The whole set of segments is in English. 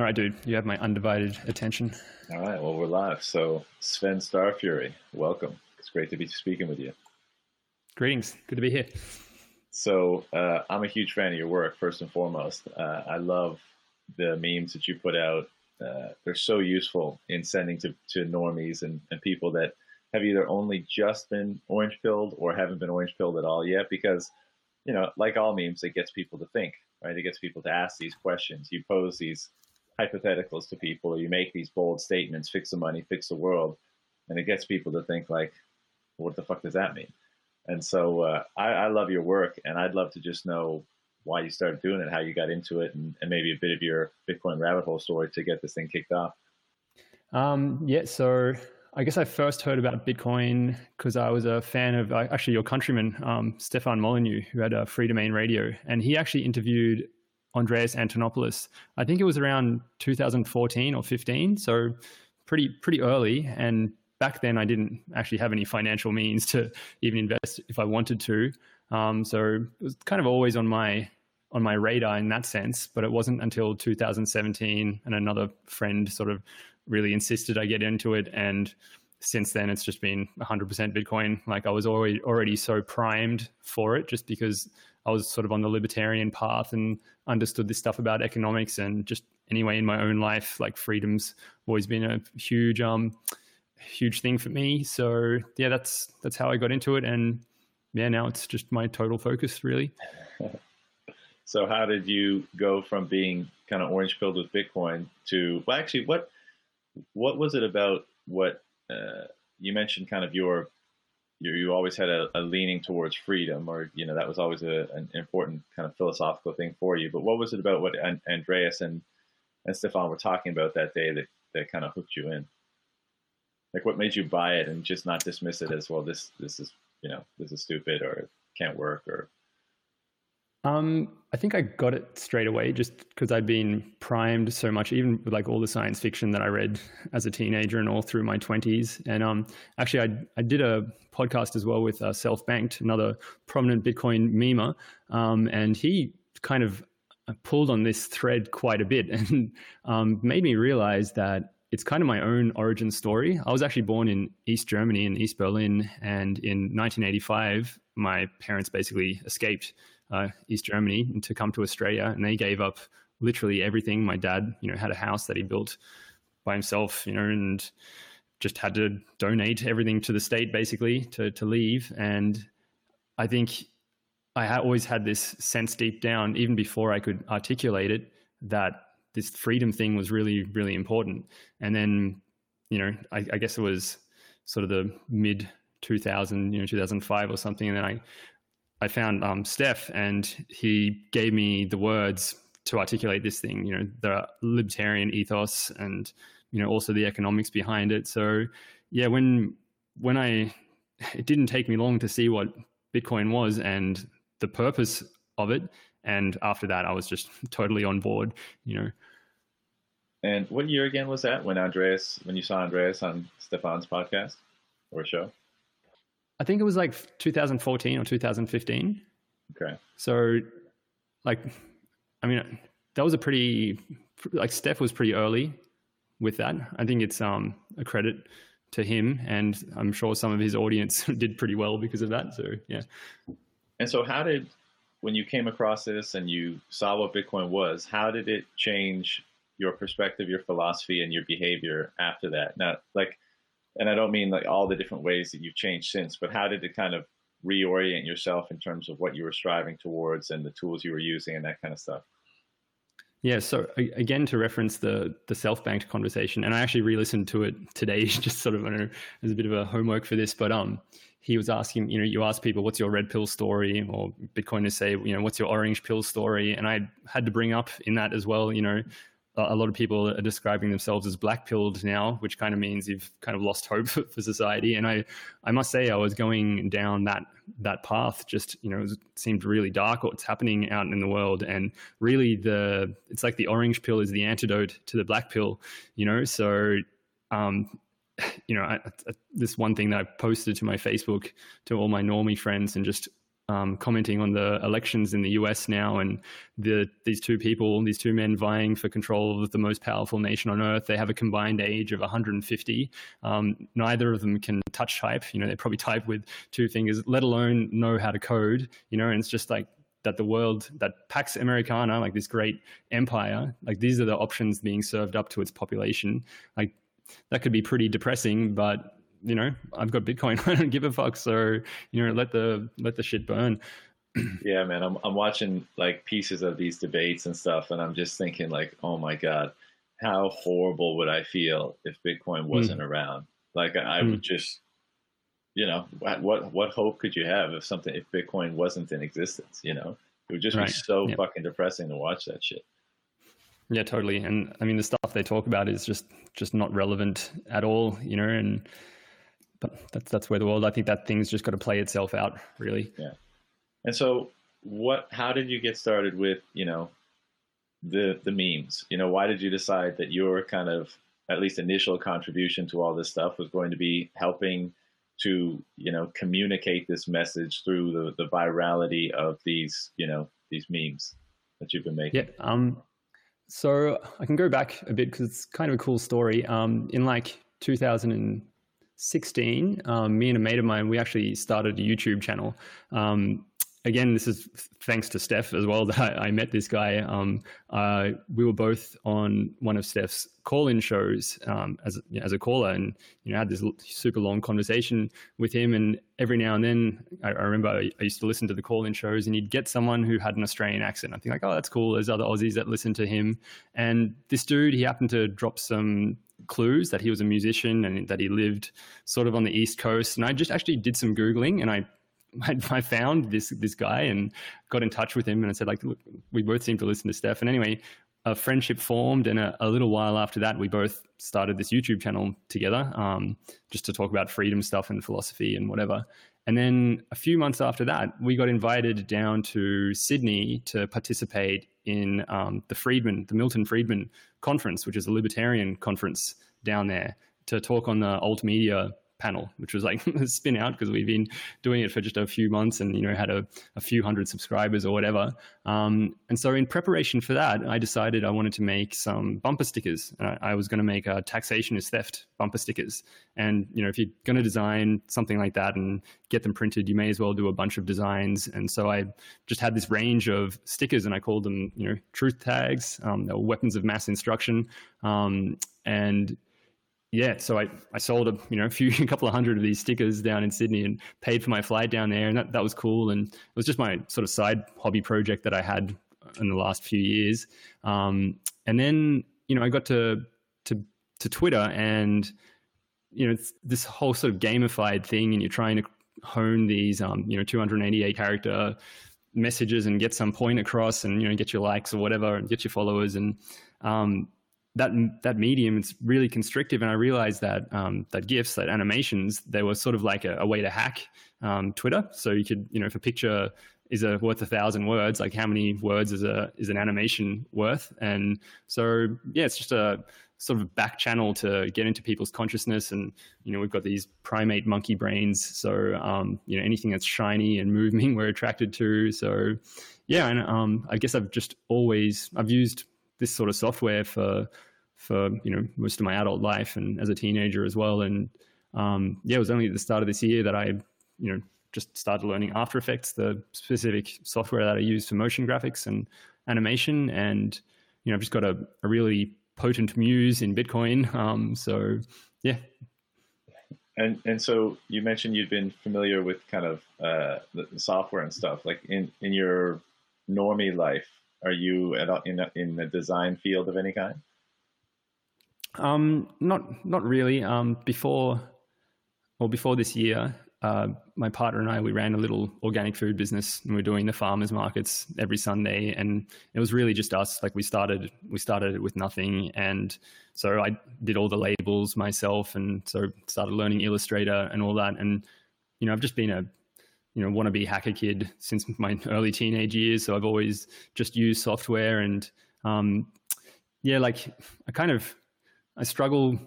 All right, dude, you have my undivided attention. All right, well, we're live. So, Sven Starfury, welcome. It's great to be speaking with you. Greetings. Good to be here. So, uh, I'm a huge fan of your work, first and foremost. Uh, I love the memes that you put out. Uh, they're so useful in sending to, to normies and, and people that have either only just been orange pilled or haven't been orange pilled at all yet because, you know, like all memes, it gets people to think, right? It gets people to ask these questions. You pose these hypotheticals to people, or you make these bold statements, fix the money, fix the world, and it gets people to think like, what the fuck does that mean? And so uh, I, I, love your work, and I'd love to just know why you started doing it, how you got into it, and, and maybe a bit of your Bitcoin rabbit hole story to get this thing kicked off. Um, yeah, so I guess I first heard about Bitcoin because I was a fan of uh, actually your countryman, um, Stefan Molyneux, who had a Freedomain Radio. And he actually interviewed Andreas Antonopoulos. I think it was around 2014 or 15, so pretty pretty early. And back then, I didn't actually have any financial means to even invest if I wanted to. Um, so it was kind of always on my on my radar in that sense. But it wasn't until 2017, and another friend sort of really insisted I get into it, and since then it's just been 100% Bitcoin. Like I was already already so primed for it, just because I was sort of on the libertarian path and understood this stuff about economics and just anyway in my own life, like freedom's always been a huge um huge thing for me. So yeah, that's that's how I got into it, and yeah, now it's just my total focus really. so how did you go from being kind of orange pilled with Bitcoin to well, actually, what what was it about what uh, you mentioned kind of your, your you always had a, a, leaning towards freedom, or you know that was always a, an important kind of philosophical thing for you. But what was it about what Andreas and and Stefan were talking about that day that that kind of hooked you in? Like, what made you buy it and just not dismiss it as well? This this is you know this is stupid or can't work or um, I think I got it straight away just because I'd been primed so much, even with like all the science fiction that I read as a teenager and all through my 20s. And um, actually, I, I did a podcast as well with uh, Self Banked, another prominent Bitcoin memer. Um, and he kind of uh, pulled on this thread quite a bit and um, made me realize that it's kind of my own origin story. I was actually born in East Germany, in East Berlin. And in 1985, my parents basically escaped uh, East Germany to come to Australia, and they gave up literally everything. My dad, you know, had a house that he built by himself, you know, and just had to donate everything to the state basically to to leave. And I think I had always had this sense deep down, even before I could articulate it, that this freedom thing was really, really important. And then, you know, I, I guess it was sort of the mid 2000, you know, 2005 or something. And then I, I found um, Steph, and he gave me the words to articulate this thing. You know, the libertarian ethos, and you know, also the economics behind it. So, yeah, when when I, it didn't take me long to see what Bitcoin was and the purpose of it, and after that, I was just totally on board. You know. And what year again was that when Andreas, when you saw Andreas on Stefan's podcast or show? I think it was like 2014 or 2015. Okay. So, like, I mean, that was a pretty like Steph was pretty early with that. I think it's um, a credit to him, and I'm sure some of his audience did pretty well because of that. So, yeah. And so, how did when you came across this and you saw what Bitcoin was, how did it change your perspective, your philosophy, and your behavior after that? Now, like and I don't mean like all the different ways that you've changed since, but how did it kind of reorient yourself in terms of what you were striving towards and the tools you were using and that kind of stuff? Yeah, so again, to reference the the self banked conversation, and I actually re-listened to it today, just sort of I don't know, as a bit of a homework for this. But um, he was asking, you know, you ask people, what's your red pill story, or Bitcoiners say, you know, what's your orange pill story, and I had to bring up in that as well, you know, a lot of people are describing themselves as black pilled now, which kind of means you've kind of lost hope for society. And I, I must say, I was going down that that path. Just you know, it seemed really dark what's happening out in the world, and really the it's like the orange pill is the antidote to the black pill. You know, so um, you know, I, I, this one thing that I posted to my Facebook to all my normie friends, and just um, commenting on the elections in the US now and the these two people, these two men vying for control of the most powerful nation on earth. They have a combined age of 150. Um, neither of them can touch type. You know, they probably type with two fingers, let alone know how to code. You know, and it's just like that the world that Pax Americana, like this great empire, like these are the options being served up to its population. Like that could be pretty depressing, but you know, I've got Bitcoin. I don't give a fuck. So, you know, let the let the shit burn. yeah, man. I'm I'm watching like pieces of these debates and stuff, and I'm just thinking like, oh my god, how horrible would I feel if Bitcoin wasn't mm. around? Like I mm. would just, you know, what what hope could you have if something if Bitcoin wasn't in existence? You know, it would just right. be so yep. fucking depressing to watch that shit. Yeah, totally. And I mean, the stuff they talk about is just just not relevant at all. You know, and but that's that's where the world. I think that thing's just got to play itself out, really. Yeah. And so, what? How did you get started with you know the the memes? You know, why did you decide that your kind of at least initial contribution to all this stuff was going to be helping to you know communicate this message through the the virality of these you know these memes that you've been making? Yeah. Um. So I can go back a bit because it's kind of a cool story. Um. In like 2000 and 16, um, me and a mate of mine, we actually started a YouTube channel. Um, again, this is thanks to Steph as well that I, I met this guy. Um, uh, we were both on one of Steph's call-in shows um, as as a caller, and you know had this super long conversation with him. And every now and then, I, I remember I, I, used to listen to the call-in shows, and you'd get someone who had an Australian accent. I think like, oh, that's cool. There's other Aussies that listen to him, and this dude, he happened to drop some clues that he was a musician and that he lived sort of on the East Coast. And I just actually did some Googling and I I found this this guy and got in touch with him and I said like look we both seem to listen to Steph and anyway a friendship formed and a, a little while after that we both started this YouTube channel together um, just to talk about freedom stuff and philosophy and whatever and then a few months after that we got invited down to Sydney to participate in um, the Friedman the Milton Friedman conference, which is a libertarian conference down there, to talk on the alt media panel, which was like a spin out because we've been doing it for just a few months and you know had a, a few hundred subscribers or whatever. Um, and so in preparation for that, I decided I wanted to make some bumper stickers. I, I was going to make a taxation is theft bumper stickers. And you know if you're going to design something like that and get them printed, you may as well do a bunch of designs. And so I just had this range of stickers, and I called them you know truth tags, um, weapons of mass instruction, um, and yeah, so I, I sold a you know a few a couple of hundred of these stickers down in Sydney and paid for my flight down there, and that, that was cool. And it was just my sort of side hobby project that I had in the last few years. Um, and then you know I got to to to Twitter, and you know it's this whole sort of gamified thing, and you're trying to hone these um, you know 288 character messages and get some point across, and you know get your likes or whatever, and get your followers, and um, that that medium it's really constrictive. And i realized that um, that gifs that animations they were sort of like a, a way to hack um, twitter. So you could you know if a picture is a worth a thousand words like how many words is a is an animation worth? And so yeah it's just a sort of back channel to get into people's consciousness. And you know we've got these primate monkey brains. So um, you know anything that's shiny and moving we're attracted to. So yeah and um, i guess i've just always i've used this sort of software for for you know most of my adult life and as a teenager as well. And um, yeah, it was only at the start of this year that I you know just started learning After Effects, the specific software that I use for motion graphics and animation. And you know, I've just got a, a really potent muse in Bitcoin. Um, so yeah. And and so you mentioned you'd been familiar with kind of uh, the software and stuff. Like in in your normie life, are you at, in a, in the design field of any kind? Um, not not really. Um, before, well, before this year, uh, my partner and I we ran a little organic food business, and we are doing the farmers markets every Sunday. And it was really just us. Like we started, we started with nothing, and so I did all the labels myself, and so started learning Illustrator and all that. And you know, I've just been a you know wannabe hacker kid since my early teenage years. So I've always just used software and um, yeah, like I kind of I struggle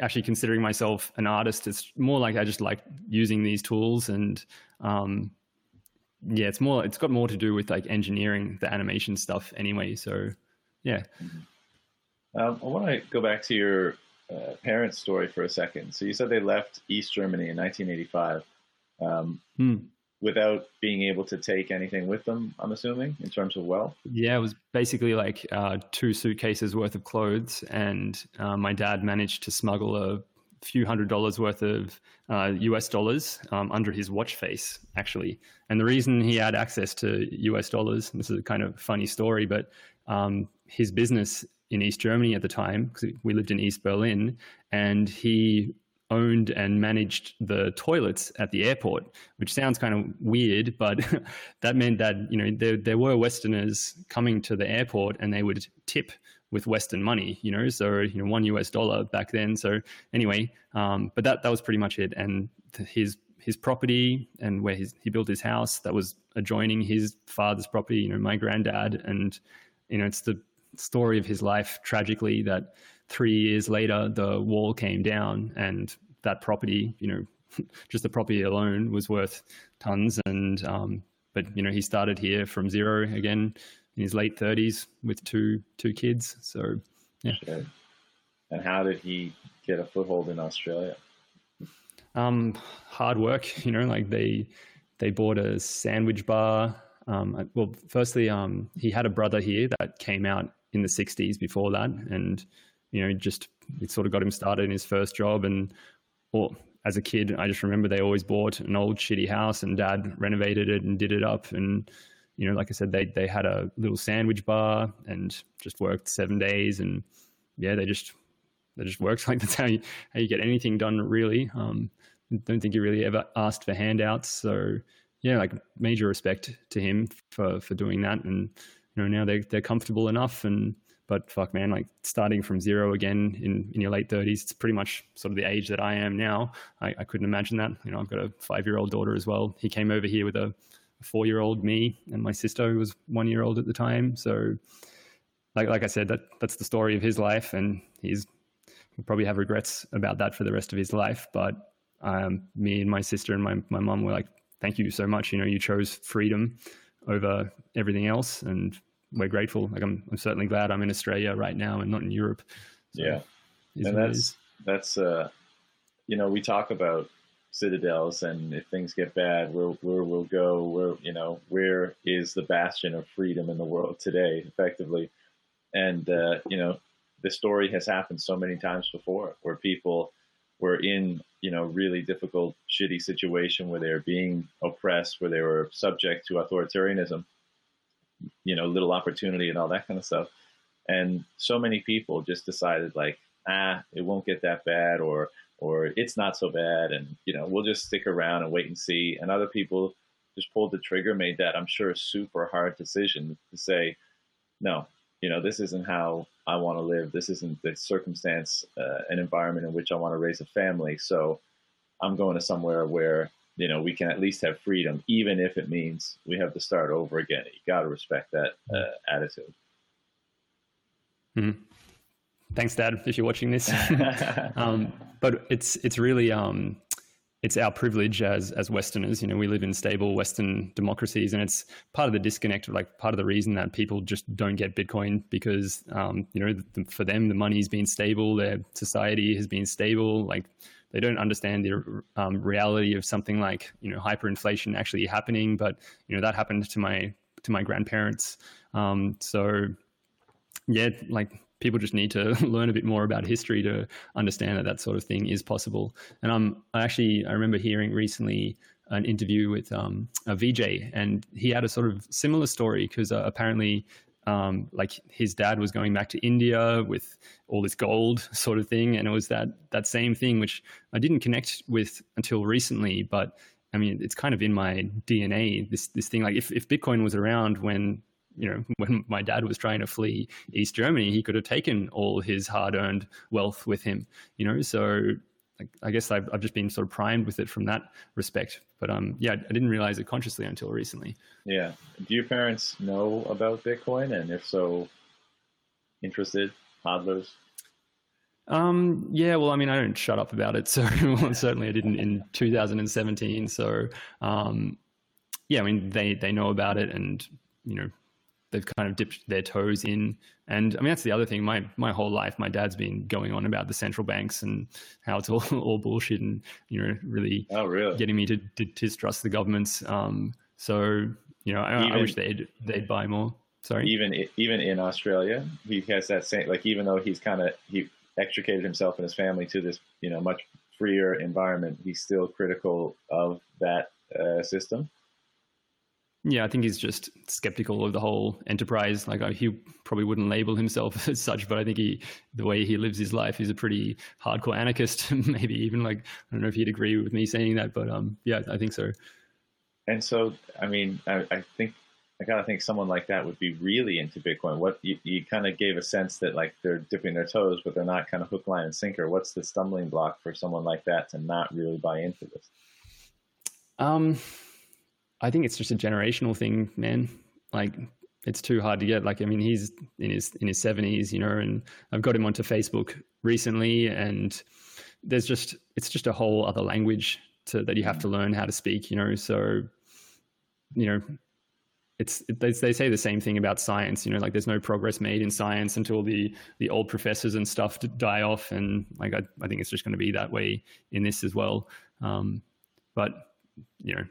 actually considering myself an artist. It's more like I just like using these tools and um, yeah, it's more. It's got more to do with like engineering the animation stuff anyway. So yeah. Um, I want to go back to your uh, parents' story for a second. So you said they left East Germany in 1985 um, hmm. Without being able to take anything with them. I'm assuming in terms of wealth. Yeah, it was basically like uh, two suitcases worth of clothes, and uh, my dad managed to smuggle a few hundred dollars worth of uh, US dollars um, under his watch face, actually. And the reason he had access to US dollars, this is a kind of funny story, but um, his business in East Germany at the time, because we lived in East Berlin, and he owned and managed the toilets at the airport, which sounds kind of weird, but that meant that you know there there were Westerners coming to the airport and they would tip with Western money, you know, so you know one US dollar back then. So anyway, um, but that that was pretty much it. And his his property and where his, he built his house that was adjoining his father's property, you know, my granddad, and you know it's the story of his life tragically that three years later the wall came down and that property, you know, just the property alone was worth tons. And um, but you know he started here from zero again in his late 30s with two two kids. So, yeah. Sure. And how did he get a foothold in Australia? Um, hard work, you know, like they they bought a sandwich bar. Um, well, firstly, um, he had a brother here that came out in the 60s before that, and you know, just it sort of got him started in his first job. And or as a kid, I just remember they always bought an old shitty house, and dad renovated it and did it up, and you know, like I said, they they had a little sandwich bar and just worked seven days, and yeah, they just they just worked like that's how you how you get anything done really. Um, don't think he really ever asked for handouts, so yeah, like major respect to him for for doing that, and you know now they they're comfortable enough, and but fuck man, like starting from zero again in in your late thirties, it's pretty much sort of the age that I am now. I, I couldn't imagine that. You know, I've got a five year old daughter as well. He came over here with a four year old me and my sister who was one year old at the time. So like like I said, that that's the story of his life and he's he'll probably have regrets about that for the rest of his life. But um, me and my sister and my, my mom were like, thank you so much. You know, you chose freedom over everything else and we're grateful. Like I'm, I'm certainly glad I'm in Australia right now and not in Europe. So yeah. And that's, that's, uh, you know, we talk about citadels and if things get bad where where we'll go where you know where is the bastion of freedom in the world today effectively and uh, you know the story has happened so many times before where people were in you know really difficult shitty situation where they're being oppressed where they were subject to authoritarianism you know little opportunity and all that kind of stuff. And so many people just decided like ah it won't get that bad or or it's not so bad and you know we'll just stick around and wait and see. And other people just pulled the trigger made that i'm sure a super hard decision to say no you know this isn't how i want to live. This isn't the circumstance uh, an environment in which i want to raise a family. So i'm going to somewhere where you know we can at least have freedom even if it means we have to start over again you got to respect that uh, attitude mm-hmm thanks, Dad, if you're watching this. um, but it's it's really um, it's our privilege as as Westerners. You know, we live in stable Western democracies, and it's part of the disconnect. Like part of the reason that people just don't get Bitcoin because um, you know the, for them the money's been stable, their society has been stable. Like they don't understand the um, reality of something like you know hyperinflation actually happening. But you know that happened to my to my grandparents. Um, so yeah, like people just need to learn a bit more about history to understand that that sort of thing is possible. And I'm I actually I remember hearing recently an interview with um, Vijay, and he had a sort of similar story because uh, apparently. Um, like his dad was going back to India with all this gold sort of thing, and it was that that same thing which I didn't connect with until recently. But I mean, it's kind of in my DNA. This this thing, like if if Bitcoin was around when you know, when my dad was trying to flee East Germany, he could have taken all his hard-earned wealth with him. You know, so I guess I've, I've just been sort of primed with it from that respect. But um, yeah, I didn't realize it consciously until recently. Yeah. Do your parents know about Bitcoin, and if so, interested hodlers? Um, yeah, well, I mean, I don't shut up about it. So well, certainly I didn't in 2017. So, um, yeah, I mean they they know about it, and you know they've kind of dipped their toes in. And I mean, that's the other thing. My my whole life, my dad's been going on about the central banks and how it's all, all bullshit, and you know, really, oh, really? getting me to, to distrust the governments. Um, so you know, I, I wish they'd they'd buy more. Sorry. Even even in Australia, he has that same like even though he's kind of he extricated himself and his family to this you know much freer environment, he's still critical of that uh, system. Yeah, I think he's just skeptical of the whole enterprise. Like he probably wouldn't label himself as such, but I think he, the way he lives his life, he's a pretty hardcore anarchist. Maybe even like I don't know if he'd agree with me saying that, but um, yeah, I think so. And so, I mean, I, I think I gotta think someone like that would be really into Bitcoin. What you, you kind of gave a sense that like they're dipping their toes, but they're not kind of hook, line, and sinker. What's the stumbling block for someone like that to not really buy into this? Um I think it's just a generational thing, man. Like it's too hard to get. Like I mean, he's in his in his seventies, you know, and I've got him onto Facebook recently, and there's just it's just a whole other language to, that you have to learn how to speak, you know. So, you know, it's they, say the same thing about science. You know, like there's no progress made in science until the the old professors and stuff die off, and like I, I think it's just going to be that way in this as well. Um, but you know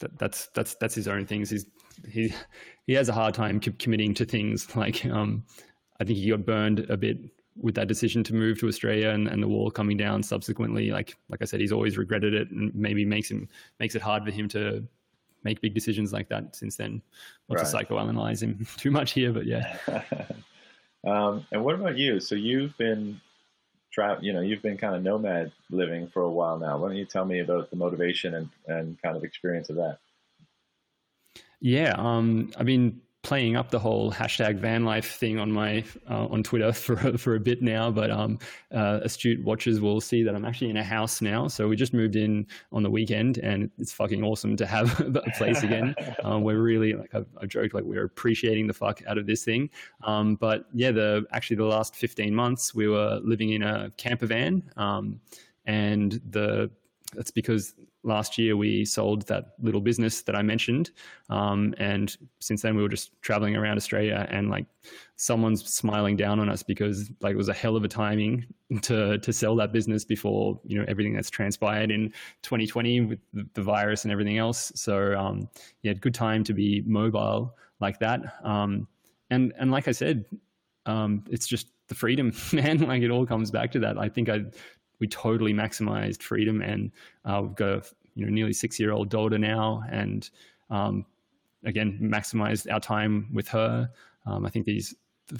that, that's that's that's his own things. He's he he has a hard time committing to things. Like um, I think he got burned a bit with that decision to move to Australia and, and the wall coming down subsequently. Like like I said, he's always regretted it, and maybe makes him makes it hard for him to make big decisions like that since then. Not right. to psychoanalyze him too much here, but yeah. um, and what about you? So you've been travel, you know, you've been kind of nomad living for a while now. Why don't you tell me about the motivation and, and kind of experience of that? Yeah, um, I've been playing up the whole hashtag van life thing on my uh, on Twitter for for a bit now, but um, uh, astute watchers will see that I'm actually in a house now. So we just moved in on the weekend, and it's fucking awesome to have a place again. um, we're really like I've, I've, joked like we're appreciating the fuck out of this thing. Um, but yeah, the actually the last 15 months we were living in a camper van, um, and the that's because last year we sold that little business that I mentioned, um, and since then we were just traveling around Australia and like someone's smiling down on us because like it was a hell of a timing to to sell that business before you know everything that's transpired in 2020 with the, virus and everything else. So um, yeah, good time to be mobile like that. Um, and and like I said, um, it's just the freedom, man. Like it all comes back to that. I think I we totally maximized freedom and uh, we've got a you know nearly six year old daughter now and um, again maximized our time with her. Um, i think these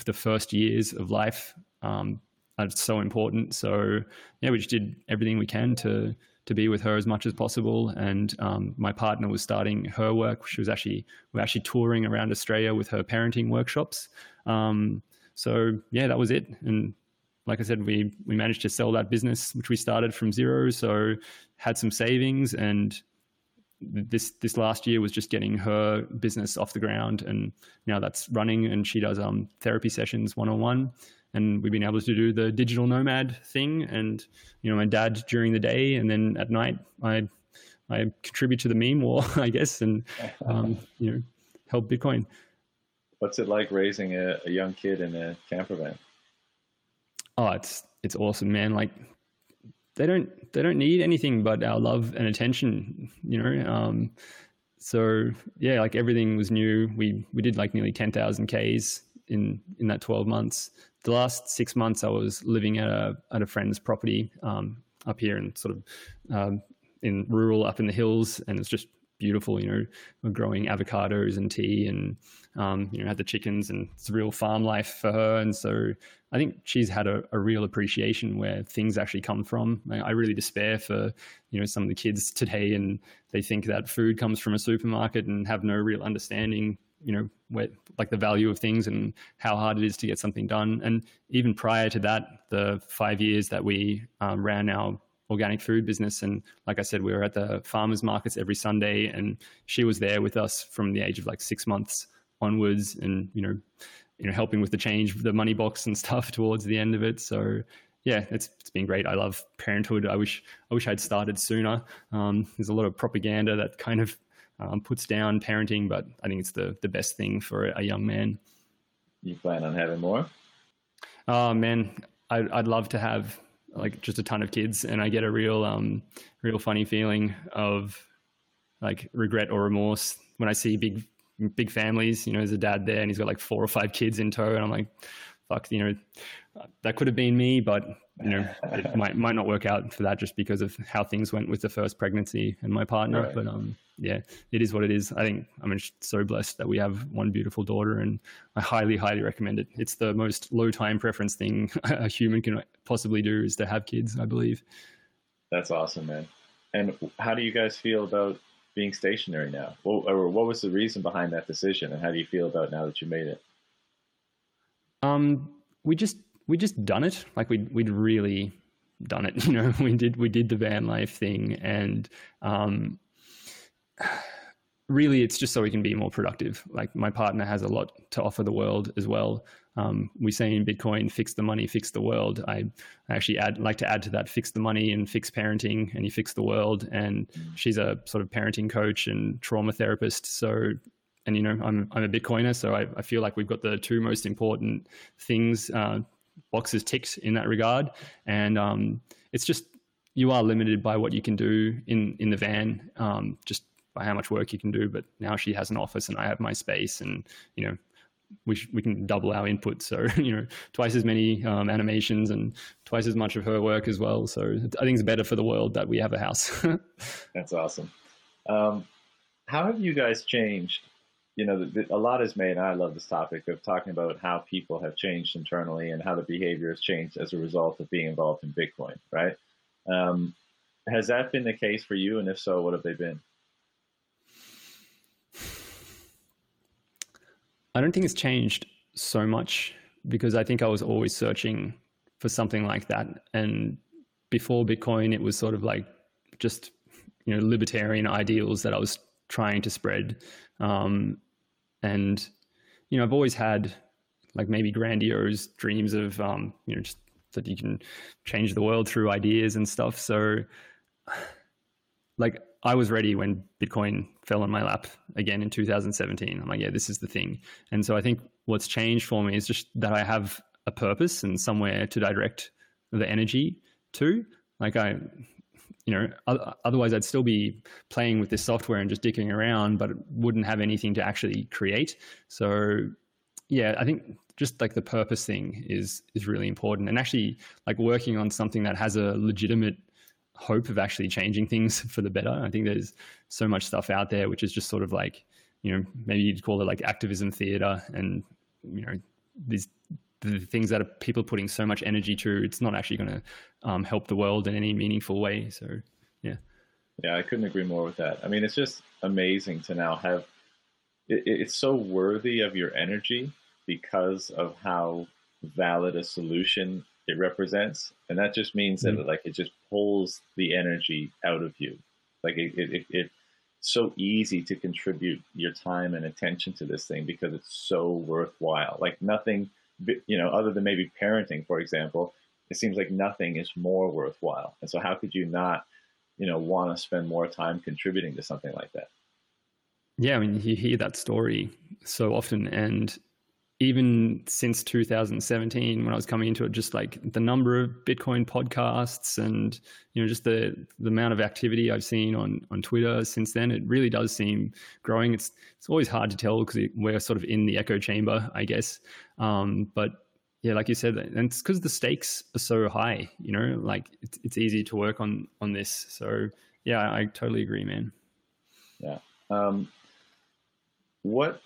the first years of life um, are so important. So yeah we just did everything we can to to be with her as much as possible. And um, my partner was starting her work. She was actually we're actually touring around australia with her parenting workshops. Um, so yeah that was it. And like I said, we we managed to sell that business, which we started from zero. So had some savings, and this this last year was just getting her business off the ground, and now that's running. And she does um, therapy sessions one on one, and we've been able to do the digital nomad thing. And you know, my dad during the day, and then at night, I I contribute to the meme war, I guess, and um, you know, help Bitcoin. What's it like raising a, a young kid in a camper van? Oh, it's it's awesome, man. Like they don't they don't need anything but our love and attention, you know. Um, so yeah, like everything was new. We we did like nearly ten thousand k's in in that twelve months. The last six months, I was living at a at a friend's property um, up here in sort of um, in rural up in the hills, and it's just beautiful. You know, we're growing avocados and tea, and um, you know, had the chickens, and it's real farm life for her. And so I think she's had a, a real appreciation where things actually come from. I really despair for you know some of the kids today, and they think that food comes from a supermarket and have no real understanding. You know, where, like the value of things and how hard it is to get something done. And even prior to that, the five years that we um, ran our organic food business. And like I said, we were at the farmers markets every Sunday, and she was there with us from the age of like six months onwards, and you know, you know, helping with the change, the money box and stuff towards the end of it. So yeah, it's it's been great. I love parenthood. I wish I wish I'd started sooner. Um, there's a lot of propaganda that kind of um, puts down parenting, but I think it's the the best thing for a, young man. You plan on having more? Oh man, I'd, I'd love to have like just a ton of kids, and I get a real um real funny feeling of like regret or remorse when I see big big families. You know, there's a dad there, and he's got like four or five kids in tow, and I'm like, fuck, you know, that could have been me, but you know, it might might not work out for that just because of how things went with the first pregnancy and my partner. Right. But um, yeah, it is what it is. I think I'm just so blessed that we have one beautiful daughter, and I highly, highly recommend it. It's the most low time preference thing a human can possibly do is to have kids. I believe. That's awesome, man. And how do you guys feel about being stationary now? or what was the reason behind that decision, and how do you feel about now that you made it? Um, we just we just done it. Like we we'd really done it. You know, we did we did the van life thing, and um, really, it's just so we can be more productive. Like my partner has a lot to offer the world as well. Um, we say in Bitcoin, fix the money, fix the world. I, actually add like to add to that, fix the money and fix parenting, and you fix the world. And she's a sort of parenting coach and trauma therapist. So and you know I'm I'm a Bitcoiner, so I, I feel like we've got the two most important things uh, boxes ticked in that regard. And um, it's just you are limited by what you can do in in the van, um, just by how much work you can do. But now she has an office, and I have my space, and you know we sh- we can double our input. So you know twice as many um, animations and twice as much of her work as well. So I think it's better for the world that we have a house. That's awesome. Um, how have you guys changed you know, the, the, a lot is made, and I love this topic of talking about how people have changed internally and how the behavior has changed as a result of being involved in Bitcoin, right? Um, has that been the case for you? And if so, what have they been? I don't think it's changed so much because I think I was always searching for something like that. And before Bitcoin, it was sort of like just, you know, libertarian ideals that I was trying to spread. Um, and you know, I've always had like maybe grandiose dreams of um, you know just that you can change the world through ideas and stuff. So, like, I was ready when Bitcoin fell on my lap again in 2017. I'm like, yeah, this is the thing. And so I think what's changed for me is just that I have a purpose and somewhere to direct the energy to. Like I, you know, otherwise I'd still be playing with this software and just dicking around, but wouldn't have anything to actually create. So, yeah, I think just like the purpose thing is is really important, and actually like working on something that has a legitimate hope of actually changing things for the better. I think there's so much stuff out there which is just sort of like, you know, maybe you'd call it like activism theater, and you know, these the things that are people putting so much energy to, it's not actually going to um, help the world in any meaningful way. So, yeah. Yeah, I couldn't agree more with that. I mean, it's just amazing to now have it, it's so worthy of your energy because of how valid a solution it represents. And that just means mm-hmm. that like it just pulls the energy out of you. Like it, it, it, it's so easy to contribute your time and attention to this thing because it's so worthwhile. Like nothing you know, other than maybe parenting, for example, it seems like nothing is more worthwhile. And so, how could you not, you know, want to spend more time contributing to something like that? Yeah, I mean, you hear that story so often, and even since 2017 when I was coming into it, just like the number of Bitcoin podcasts and you know just the the amount of activity I've seen on on Twitter since then, it really does seem growing. It's it's always hard to tell because we're sort of in the echo chamber, I guess. Um, but yeah, like you said, and it's because the stakes are so high. You know, like it's it's easy to work on on this. So yeah, I totally agree, man. Yeah. Um, what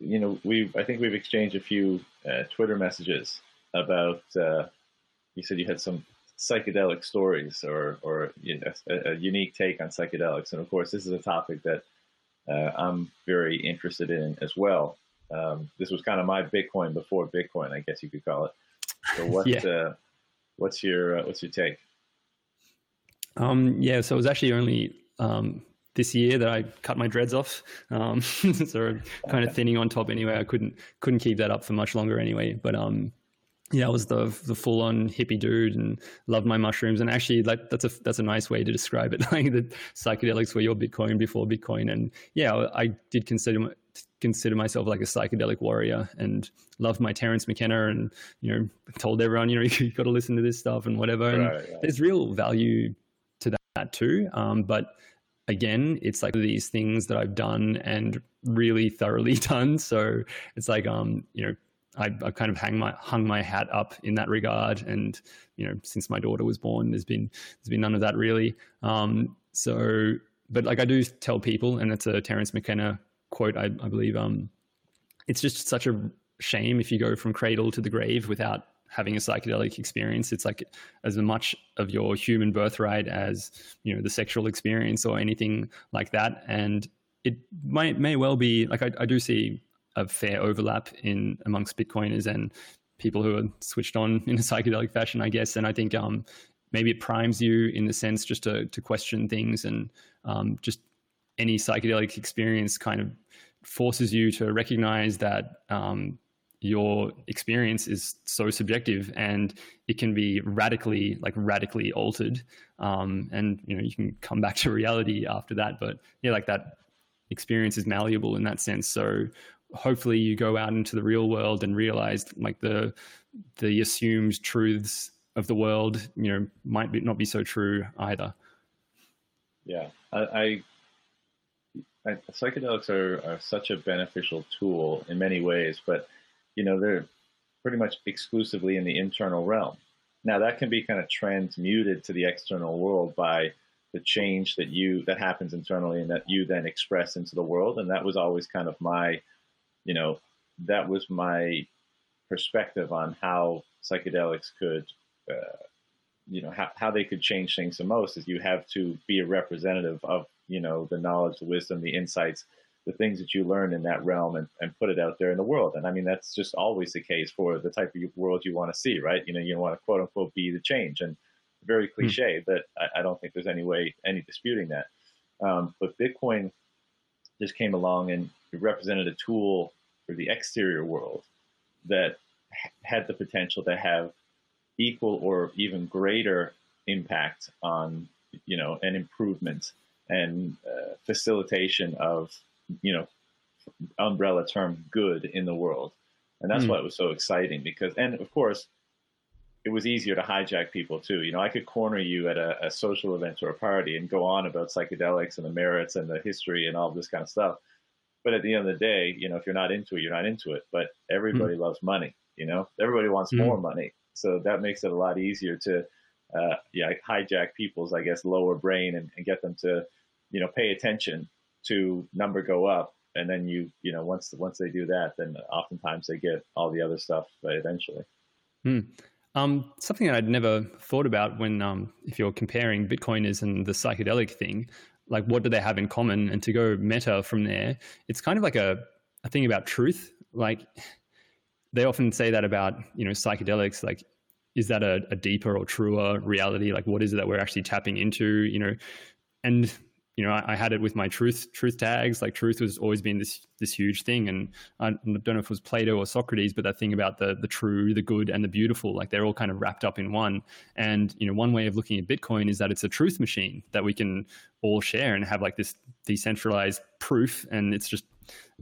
you know, we've I think we've exchanged a few uh, Twitter messages about. Uh, you said you had some psychedelic stories or or you know, a, a, unique take on psychedelics, and of course, this is a topic that uh, I'm very interested in as well. Um, this was kind of my Bitcoin before Bitcoin, I guess you could call it. So what yeah. Uh, what's your uh, what's your take? Um, yeah, so it was actually only um, this year that I cut my dreads off. Um, so kind of thinning on top anyway. I couldn't couldn't keep that up for much longer anyway. But um, yeah, I was the the full on hippie dude and loved my mushrooms. And actually, like that's a that's a nice way to describe it. like the psychedelics were your Bitcoin before Bitcoin. And yeah, I did consider consider myself like a psychedelic warrior and loved my Terence McKenna and you know told everyone you know you got to listen to this stuff and whatever. And right, right. there's real value to that too. Um, but again, it's like these things that I've done and really thoroughly done. So it's like um you know I, I, kind of hang my hung my hat up in that regard. And you know, since my daughter was born, there's been there's been none of that really. Um, so, but like I do tell people, and it's a Terence McKenna quote, I, I believe. Um, it's just such a shame if you go from cradle to the grave without having a psychedelic experience. It's like as much of your human birthright as you know the sexual experience or anything like that. And it might may well be like I, I do see a fair overlap in amongst Bitcoiners and people who are switched on in a psychedelic fashion, I guess. And I think um, maybe it primes you in the sense just to, to question things and um, just any psychedelic experience kind of forces you to recognize that um, your experience is so subjective and it can be radically like radically altered. Um, and you know you can come back to reality after that but yeah like that experience is malleable in that sense. So hopefully you go out into the real world and realize like the the assumed truths of the world you know might be, not be so true either. Yeah. I, I, psychedelics are, are such a beneficial tool in many ways but you know they're pretty much exclusively in the internal realm. Now that can be kind of transmuted to the external world by the change that you that happens internally and that you then express into the world. And that was always kind of my you know, that was my perspective on how psychedelics could, uh, you know, how, how they could change things the most is you have to be a representative of, you know, the knowledge, the wisdom, the insights, the things that you learn in that realm and, and put it out there in the world. And I mean, that's just always the case for the type of world you want to see, right? You know, you want to quote unquote be the change and very hmm. cliche, mm. but I, I, don't think there's any way, any disputing that. Um, but Bitcoin just came along and represented a tool for the exterior world that had the potential to have equal or even greater impact on you know an improvement and uh, facilitation of you know umbrella term good in the world and that's mm. why it was so exciting because and of course it was easier to hijack people too you know i could corner you at a, a social event or a party and go on about psychedelics and the merits and the history and all this kind of stuff but at the end of the day, you know, if you're not into it, you're not into it. But everybody mm. loves money. You know, everybody wants mm. more money, so that makes it a lot easier to, uh, yeah, hijack people's, I guess, lower brain and, and get them to, you know, pay attention to number go up, and then you, you know, once once they do that, then oftentimes they get all the other stuff eventually. Mm. Um, something that I'd never thought about when, um, if you're comparing Bitcoiners and the psychedelic thing, like what do they have in common and to go meta from there it's kind of like a, a thing about truth like they often say that about you know psychedelics like is that a, a deeper or truer reality like what is it that we're actually tapping into you know and you know, I, I, had it with my truth truth tags. Like truth was always been this this huge thing, and I don't know if it was Plato or Socrates, but that thing about the the true, the good, and the beautiful, like they're all kind of wrapped up in one. And you know, one way of looking at Bitcoin is that it's a truth machine that we can all share and have like this decentralized proof, and it's just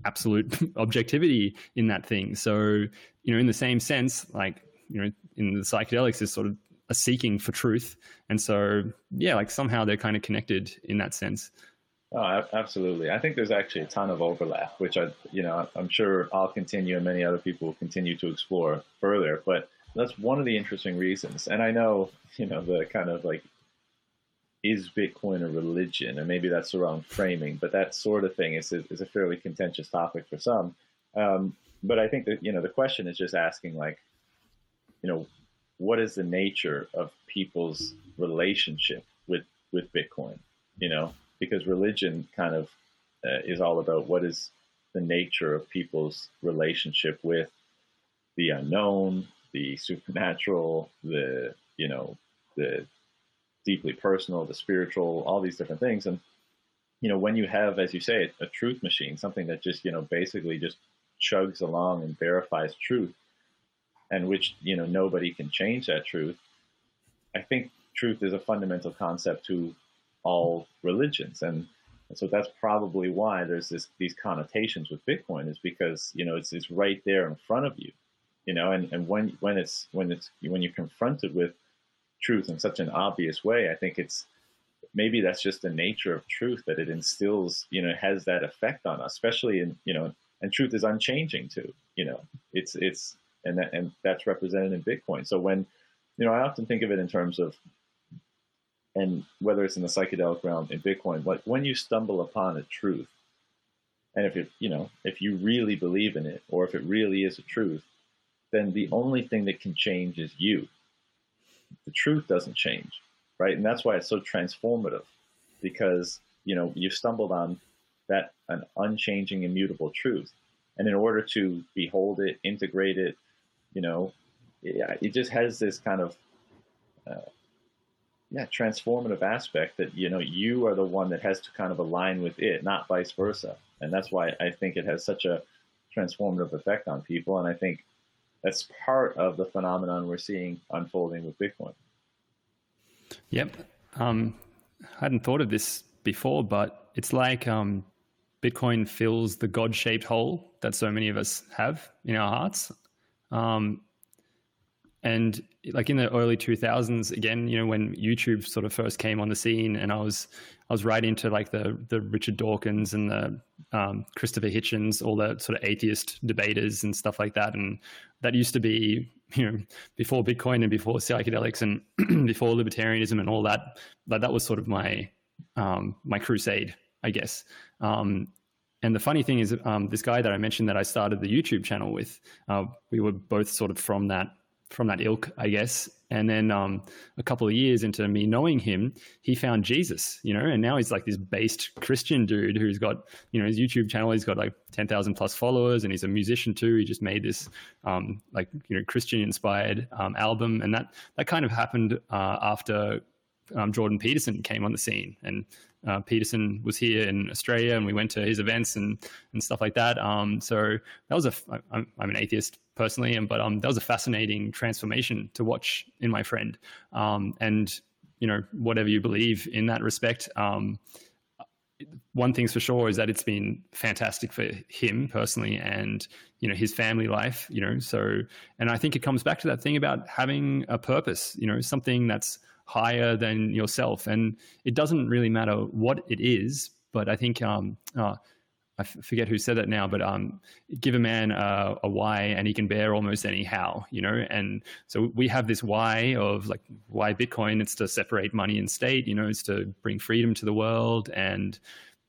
absolute objectivity in that thing. So you know, in the same sense, like you know, in the psychedelics is sort of a seeking for truth. And so, yeah, like somehow they're kind of connected in that sense. Oh, absolutely. I think there's actually a ton of overlap, which I, you know, I'm sure I'll continue and many other people will continue to explore further. But that's one of the interesting reasons. And I know, you know, the kind of like, is Bitcoin a religion? And maybe that's the wrong framing, but that sort of thing is, is a fairly contentious topic for some. Um, but I think that, you know, the question is just asking like, you know, what is the nature of people's relationship with with Bitcoin? You know, because religion kind of uh, is all about what is the nature of people's relationship with the unknown, the supernatural, the you know the deeply personal, the spiritual, all these different things. And you know, when you have, as you say, a truth machine, something that just you know basically just chugs along and verifies truth, and which you know nobody can change that truth. I think truth is a fundamental concept to all religions, and, so that's probably why there's this these connotations with Bitcoin is because you know it's it's right there in front of you, you know, and, and when when it's when it's when you're confronted with truth in such an obvious way, I think it's maybe that's just the nature of truth that it instills, you know, has that effect on us, especially in, you know, and truth is unchanging too, you know, it's, it's, and that, and that's represented in Bitcoin. So when, you know, I often think of it in terms of, and whether it's in the psychedelic realm in Bitcoin, like when you stumble upon a truth, and if it, you know, if you really believe in it, or if it really is a truth, then the only thing that can change is you. The truth doesn't change right? And that's why it's so transformative because, you know, you've stumbled on that an unchanging, immutable truth. And in order to behold it, integrate it, you know, it, it just has this kind of, uh, yeah, transformative aspect that, you know, you are the one that has to kind of align with it, not vice versa. And that's why I think it has such a transformative effect on people. And I think that's part of the phenomenon we're seeing unfolding with Bitcoin. Yep. Um, I hadn't thought of this before, but it's like um, Bitcoin fills the God shaped hole that so many of us have in our hearts. Um, and like in the early 2000s again you know when youtube sort of first came on the scene and i was i was right into like the the richard dawkins and the um, christopher hitchens all the sort of atheist debaters and stuff like that. And that used to be you know before bitcoin and before psychedelics and before libertarianism and all that that that was sort of my um, my crusade i guess. Um, and the funny thing is um, this guy that i mentioned that i started the youtube channel with uh, we were both sort of from that from that ilk, I guess. And then um, a couple of years into me knowing him, he found Jesus, you know, and now he's like this based Christian dude who's got, you know, his YouTube channel. He's got like ten thousand plus followers, and he's a musician too. He just made this um, like you know Christian inspired um, album, and that that kind of happened uh, after um, Jordan Peterson came on the scene, and uh, Peterson was here in Australia, and we went to his events and and stuff like that. Um, so that was a I'm, I'm an atheist personally, and but um, that was a fascinating transformation to watch in my friend. Um, and you know, whatever you believe in that respect, um, one thing's for sure is that it's been fantastic for him personally and you know his family life you know so and i think it comes back to that thing about having a purpose you know something that's higher than yourself and it doesn't really matter what it is but i think um, uh, I forget who said that now, but um, give a man a, a why and he can bear almost any how, you know. And so we have this why of like why Bitcoin. It's to separate money and state, you know. It's to bring freedom to the world, and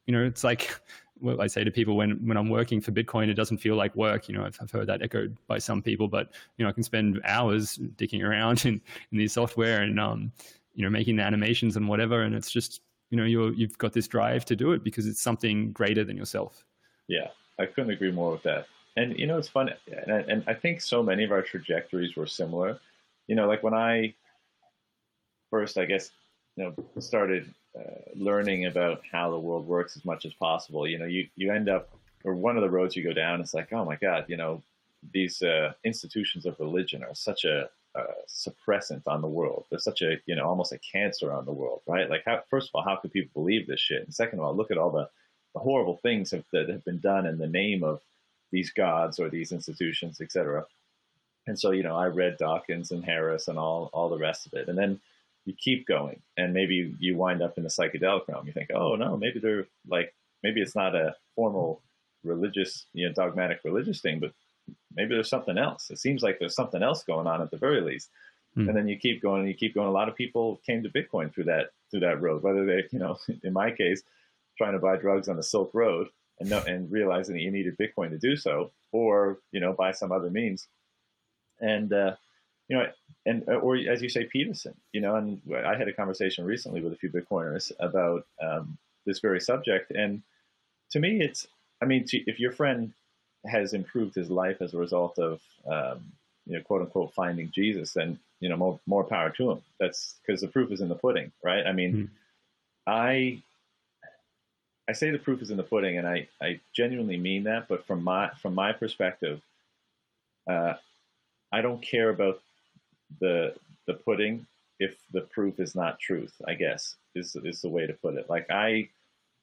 you know, it's like what I say to people when when I'm working for Bitcoin, it doesn't feel like work. You know, I've, I've heard that echoed by some people, but you know, I can spend hours dicking around in in the software and um, you know, making the animations and whatever, and it's just you know you're you've got this drive to do it because it's something greater than yourself. Yeah, I couldn't agree more with that. And you know, it's fun, and, and I think so many of our trajectories were similar. You know, like when I first, I guess, you know, started uh, learning about how the world works as much as possible. You know, you you end up, or one of the roads you go down, it's like, oh my God, you know, these uh, institutions of religion are such a suppressant on the world. There's such a, you know, almost a cancer on the world, right? Like, how, first of all, how could people believe this shit? And second of all, look at all the, the horrible things have, that have been done in the name of these gods or these institutions, etc. And so, you know, I read Dawkins and Harris and all all the rest of it, and then you keep going, and maybe you wind up in the psychedelic realm. You think, oh no, maybe they're like, maybe it's not a formal religious, you know, dogmatic religious thing, but maybe there's something else. It seems like there's something else going on at the very least. Mm. And then you keep going and you keep going. A lot of people came to Bitcoin through that through that road. Whether they, you know, in my case, trying to buy drugs on the Silk Road and no, and realizing that you needed Bitcoin to do so, or you know, by some other means. And uh, you know, and or as you say, Peterson. You know, and I had a conversation recently with a few Bitcoiners about um, this very subject, and to me, it's. I mean, to, if your friend has improved his life as a result of um, you know quote unquote finding Jesus, then you know more more power to him. That's because the proof is in the pudding, right? I mean, mm. I I say the proof is in the pudding, and I, I genuinely mean that. But from my from my perspective, uh, I don't care about the the pudding if the proof is not truth. I guess is is the way to put it. Like I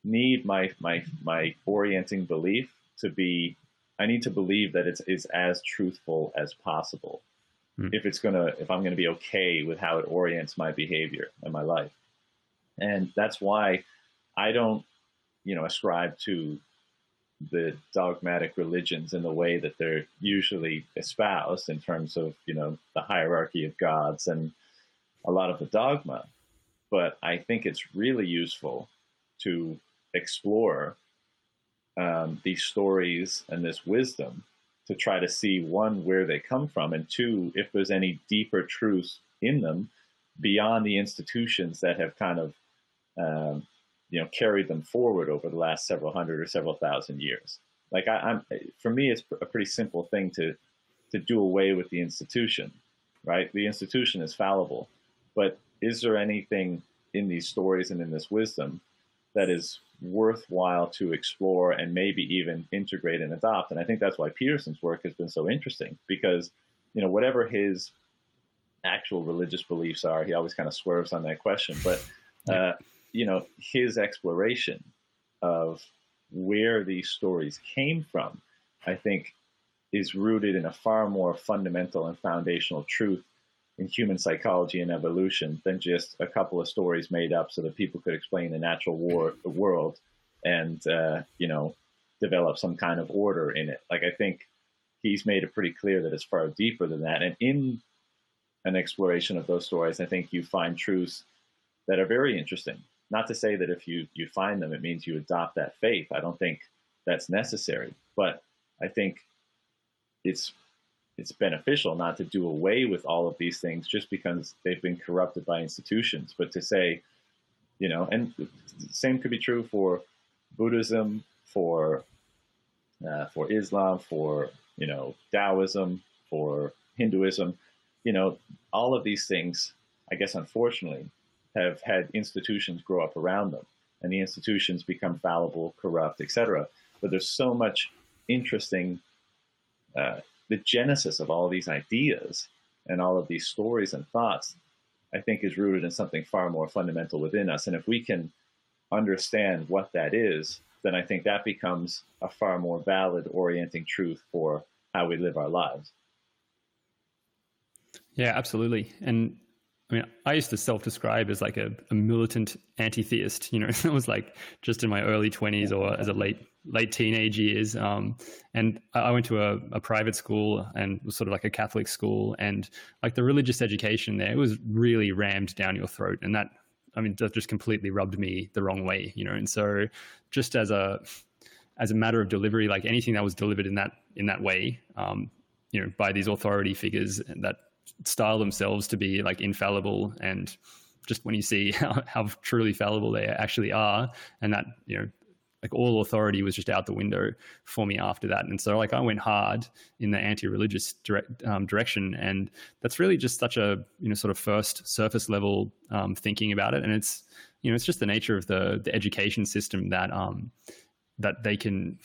need my my my orienting belief to be. I need to believe that it's is as truthful as possible. Mm. If it's gonna, if I'm gonna be okay with how it orients my behavior and my life, and that's why I don't, you know, ascribe to the dogmatic religions in the way that they're usually espoused in terms of you know the hierarchy of gods and a lot of the dogma. But i think it's really useful to explore um, these stories and this wisdom to try to see one where they come from and two if there's any deeper truths in them beyond the institutions that have kind of um, you know carried them forward over the last several hundred or several thousand years. Like I, am for me, it's a pretty simple thing to to do away with the institution, right? The institution is fallible, but is there anything in these stories and in this wisdom that is worthwhile to explore and maybe even integrate and adopt? And I think that's why Peterson's work has been so interesting because you know whatever his actual religious beliefs are, he always kind of swerves on that question, but. Uh, you know, his exploration of where these stories came from, I think, is rooted in a far more fundamental and foundational truth in human psychology and evolution than just a couple of stories made up so that people could explain the natural war, the world and, uh, you know, develop some kind of order in it. Like, I think he's made it pretty clear that it's far deeper than that. And in an exploration of those stories, I think you find truths that are very interesting not to say that if you you find them, it means you adopt that faith. I don't think that's necessary, but I think it's it's beneficial not to do away with all of these things just because they've been corrupted by institutions, but to say, you know, and same could be true for Buddhism, for uh, for Islam, for you know Taoism, for Hinduism, you know, all of these things. I guess unfortunately have had institutions grow up around them, and the institutions become fallible, corrupt, etc. But there's so much interesting. Uh, the genesis of all of these ideas and all of these stories and thoughts, I think, is rooted in something far more fundamental within us. And if we can understand what that is, then I think that becomes a far more valid orienting truth for how we live our lives. Yeah, absolutely. And I mean, I used to self-describe as like a, a militant anti-theist. You know, it was like just in my early twenties or as a late late teenage years. Um, and I went to a, a, private school and was sort of like a Catholic school, and like the religious education there was really rammed down your throat, and that I mean, that just completely rubbed me the wrong way. You know, and so just as a as a matter of delivery, like anything that was delivered in that in that way, um, you know, by these authority figures that style themselves to be like infallible and just when you see how, how truly fallible they actually are and that you know like all authority was just out the window for me after that. And so like I went hard in the anti-religious direct, um, direction, and that's really just such a you know sort of first surface level um, thinking about it. And it's you know it's just the nature of the the education system that um that they can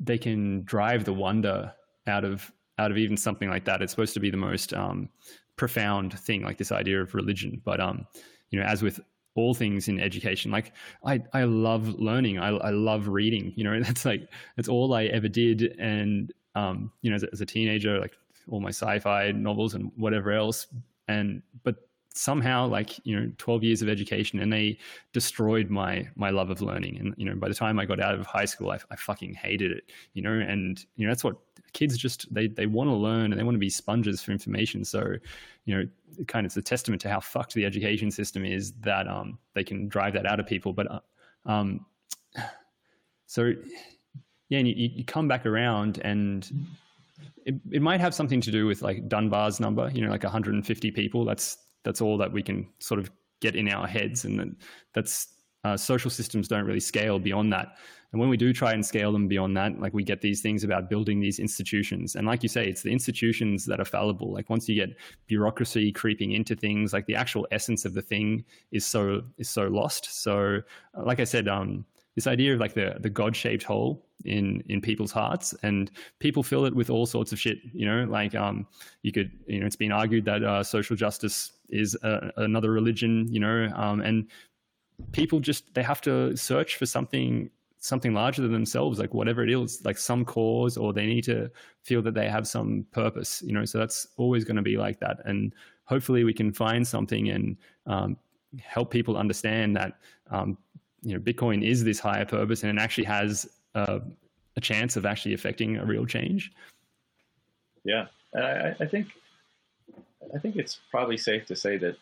they can drive the wonder out of out of even something like that. It's supposed to be the most um, profound thing, like this idea of religion. But um, you know, as with all things in education, like I, I love learning. I, I love reading. You know, that's like that's all I ever did. And um, you know, as as a teenager, like all my sci-fi novels and whatever else. And but somehow like you know 12 years of education and they destroyed my my love of learning and you know by the time i got out of high school i, I fucking hated it you know and you know that's what kids just they they want to learn and they want to be sponges for information so you know kind of it's a testament to how fucked the education system is that um they can drive that out of people but uh, um so yeah and you, you come back around and it, it might have something to do with like Dunbar's number, you know, like 150 people. That's that's all that we can sort of get in our heads, and that's uh, social systems don't really scale beyond that. And when we do try and scale them beyond that, like we get these things about building these institutions. And like you say, it's the institutions that are fallible. Like once you get bureaucracy creeping into things, like the actual essence of the thing is so is so lost. So, uh, like I said, um, this idea of like the the God shaped hole in in people's hearts, and people fill it with all sorts of shit. You know, like um, you could, you know, it's been argued that uh, social justice is a, another religion. You know, um, and people just they have to search for something something larger than themselves like whatever it is like some cause or they need to feel that they have some purpose you know? So that's always going to be like that. And hopefully we can find something and um, help people understand that um, you know bitcoin is this higher purpose and it actually has a chance of actually affecting a real change. Yeah. I, I think i think it's probably safe to say that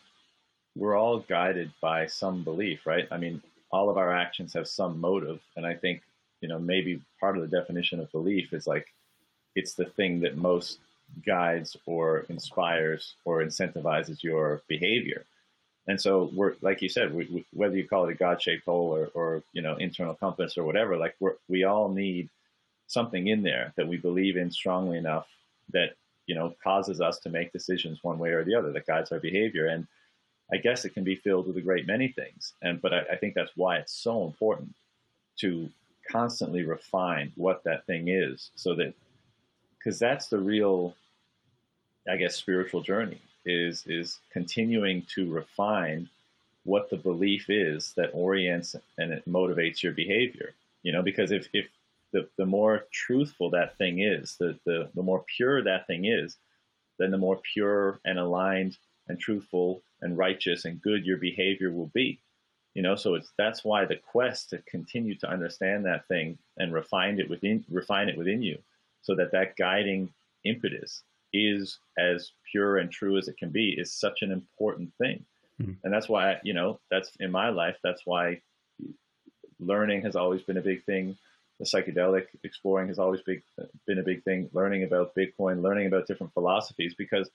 we're all guided by some belief right i mean all of our actions have some motive. And I think, you know, maybe part of the definition of belief is like it's the thing that most guides or inspires or incentivizes your behavior. And so we're, like you said, we, we, whether you call it a God-shaped hole or, or, you know, internal compass or whatever, like we're, we all need something in there that we believe in strongly enough that, you know, causes us to make decisions one way or the other that guides our behavior. And, I guess it can be filled with a great many things. And but I, I think that's why it's so important to constantly refine what that thing is, so that because that's the real, I guess, spiritual journey is is continuing to refine what the belief is that orients and it motivates your behavior. You know, because if if the, the more truthful that thing is, the, the, the more pure that thing is, then the more pure and aligned and truthful and righteous and good your behavior will be. You know, so it's that's why the quest to continue to understand that thing and refine it within refine it within you, so that that guiding impetus is as pure and true as it can be is such an important thing. Mm-hmm. And that's why, you know, that's in my life, that's why learning has always been a big thing. The psychedelic exploring has always big, been a big thing. Learning about Bitcoin, learning about different philosophies, because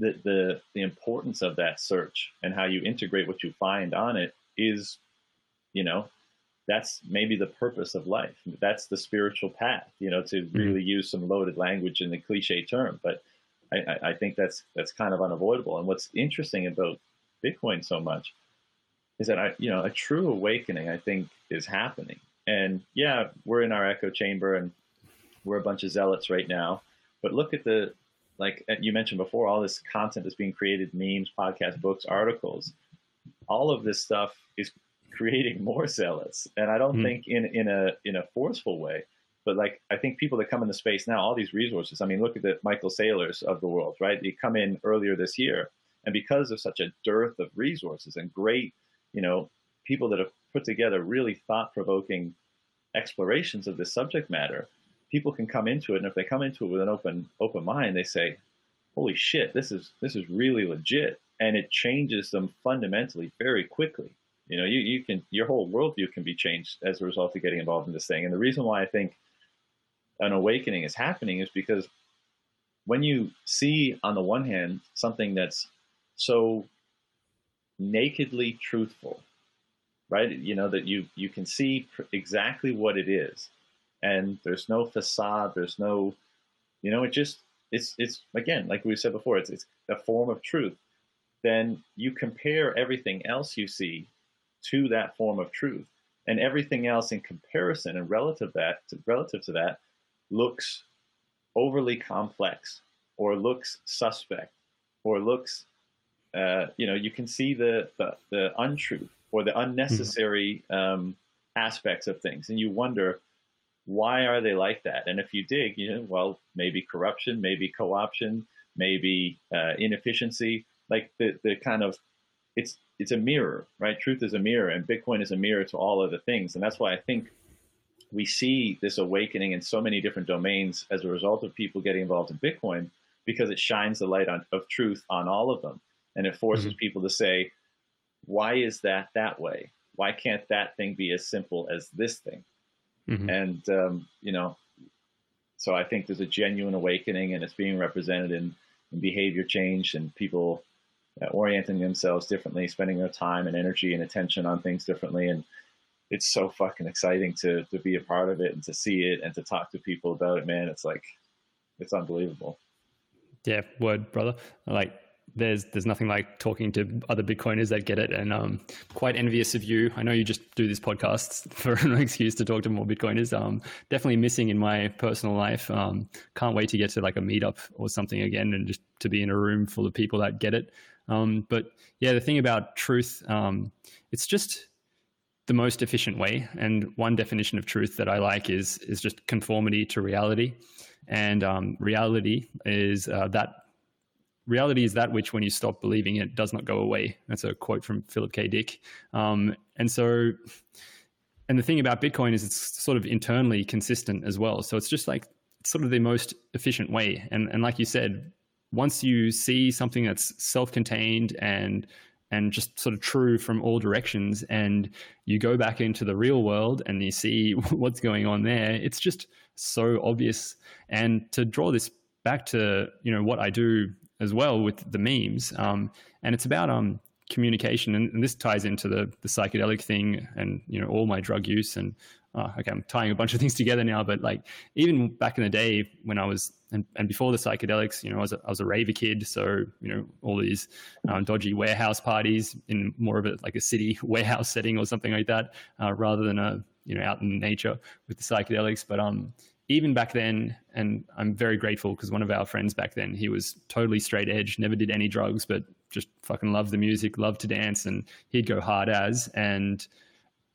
the, the the importance of that search and how you integrate what you find on it is, you know, that's maybe the purpose of life. That's the spiritual path, you know, to mm-hmm. really use some loaded language in the cliche term. But I, I think that's that's kind of unavoidable. And what's interesting about Bitcoin so much is that I, you know, a true awakening I think is happening. And yeah, we're in our echo chamber and we're a bunch of zealots right now. But look at the like uh, you mentioned before, all this content is being created, memes, podcasts, books, articles. All of this stuff is creating more zealots. And I don't mm-hmm. think in, in a in a forceful way, but like I think people that come into space now, all these resources. I mean, look at the Michael Saylors of the world, right? They come in earlier this year, and because of such a dearth of resources and great, you know, people that have put together really thought provoking explorations of this subject matter, people can come into it, and if they come into it with an open open mind, they say, "Holy shit, this is this is really legit," and it changes them fundamentally very quickly. You know, you, you can your whole worldview can be changed as a result of getting involved in this thing. And the reason why I think an awakening is happening is because when you see on the one hand something that's so nakedly truthful right you know that you you can see exactly what it is and there's no facade there's no you know it just it's it's again like we said before it's it's a form of truth. Then you compare everything else you see to that form of truth. And everything else in comparison and relative that to, relative to that looks overly complex or looks suspect or looks uh, you know you can see the, the, the untruth or the unnecessary mm-hmm. um, aspects of things. And you wonder why are they like that? And if you dig, you know, well, maybe corruption, maybe co-option, maybe uh, inefficiency, like the, the kind of, it's, it's a mirror, right? Truth is a mirror and Bitcoin is a mirror to all other things. And that's why I think we see this awakening in so many different domains as a result of people getting involved in Bitcoin because it shines the light on, of truth on all of them. And it forces mm-hmm. people to say, why is that that way? Why can't that thing be as simple as this thing? Mm-hmm. And, um, you know, so I think there's a genuine awakening and it's being represented in, in behavior change and people uh, orienting themselves differently, spending their time and energy and attention on things differently. And it's so fucking exciting to, to be a part of it and to see it and to talk to people about it, man. It's like, it's unbelievable. Yeah, word, brother. Like there's there's nothing like talking to other Bitcoiners that get it, and um, quite envious of you. I know you just do this podcast for an excuse to talk to more Bitcoiners. Um, definitely missing in my personal life. Um, can't wait to get to like a meetup or something again, and just to be in a room full of people that get it. Um, but yeah, the thing about truth, um, it's just the most efficient way. And one definition of truth that I like is is just conformity to reality. And um, reality is uh, that reality is that which, when you stop believing it, does not go away. That's a quote from Philip K. Dick. Um, and so, and the thing about Bitcoin is it's sort of internally consistent as well. So it's just like it's sort of the most efficient way. And and like you said, once you see something that's self-contained and and just sort of true from all directions and you go back into the real world and you see what's going on there it's just so obvious and to draw this back to you know what i do as well with the memes. Um, and it's about um, communication, and, and, this ties into the the psychedelic thing, and you know all my drug use. And uh, okay, I'm tying a bunch of things together now, but like even back in the day when I was and, and before the psychedelics, you know, I was a, I was a raver kid, so you know all these um, dodgy warehouse parties in more of a like a city warehouse setting or something like that, uh, rather than a you know out in nature with the psychedelics. But um, even back then, and I'm very grateful because one of our friends back then, he was totally straight edge, never did any drugs, but just fucking loved the music, loved to dance, and he'd go hard as. And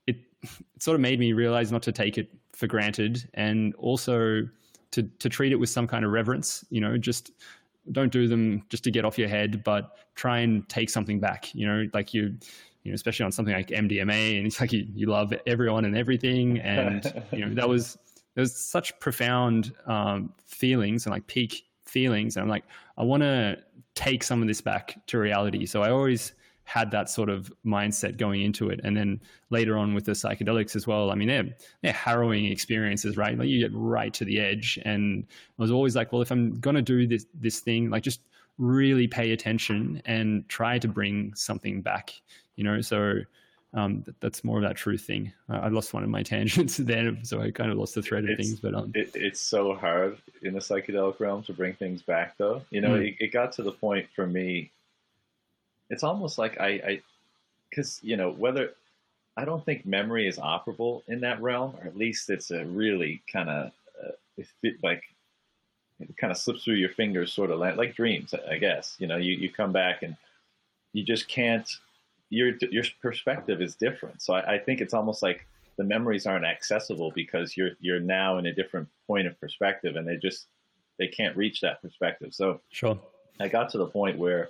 it, it sort of made me realize not to take it for granted and also to, to treat it with some kind of reverence, you know, just don't do them just to get off your head, but try and take something back, you know, like you, you know, especially on something like MDMA, and it's like you, you love everyone and everything, and you know that was there's such profound um, feelings and like peak feelings. And I'm like, I want to take some of this back to reality. So I always had that sort of mindset going into it. And then later on with the psychedelics as well, I mean, they're, they're harrowing experiences, right? Like you get right to the edge. And I was always like, well, if I'm going to do this, this thing, like just really pay attention and try to bring something back, you know? So um, that, that's more of that truth thing. Uh, I lost one of my tangents then, so I kind of lost the thread of things. But um, it, it's so hard in the psychedelic realm to bring things back, though. You know, mm. it, it, got to the point for me. It's almost like I, because you know whether I don't think memory is operable in that realm, or at least it's a really kind of uh, like it kind of slips through your fingers, sort of like, like dreams, I guess. You know, you you come back and you just can't your your perspective is different. So I, I, think it's almost like the memories aren't accessible because you're you're now in a different point of perspective, and they just they can't reach that perspective. So sure, I got to the point where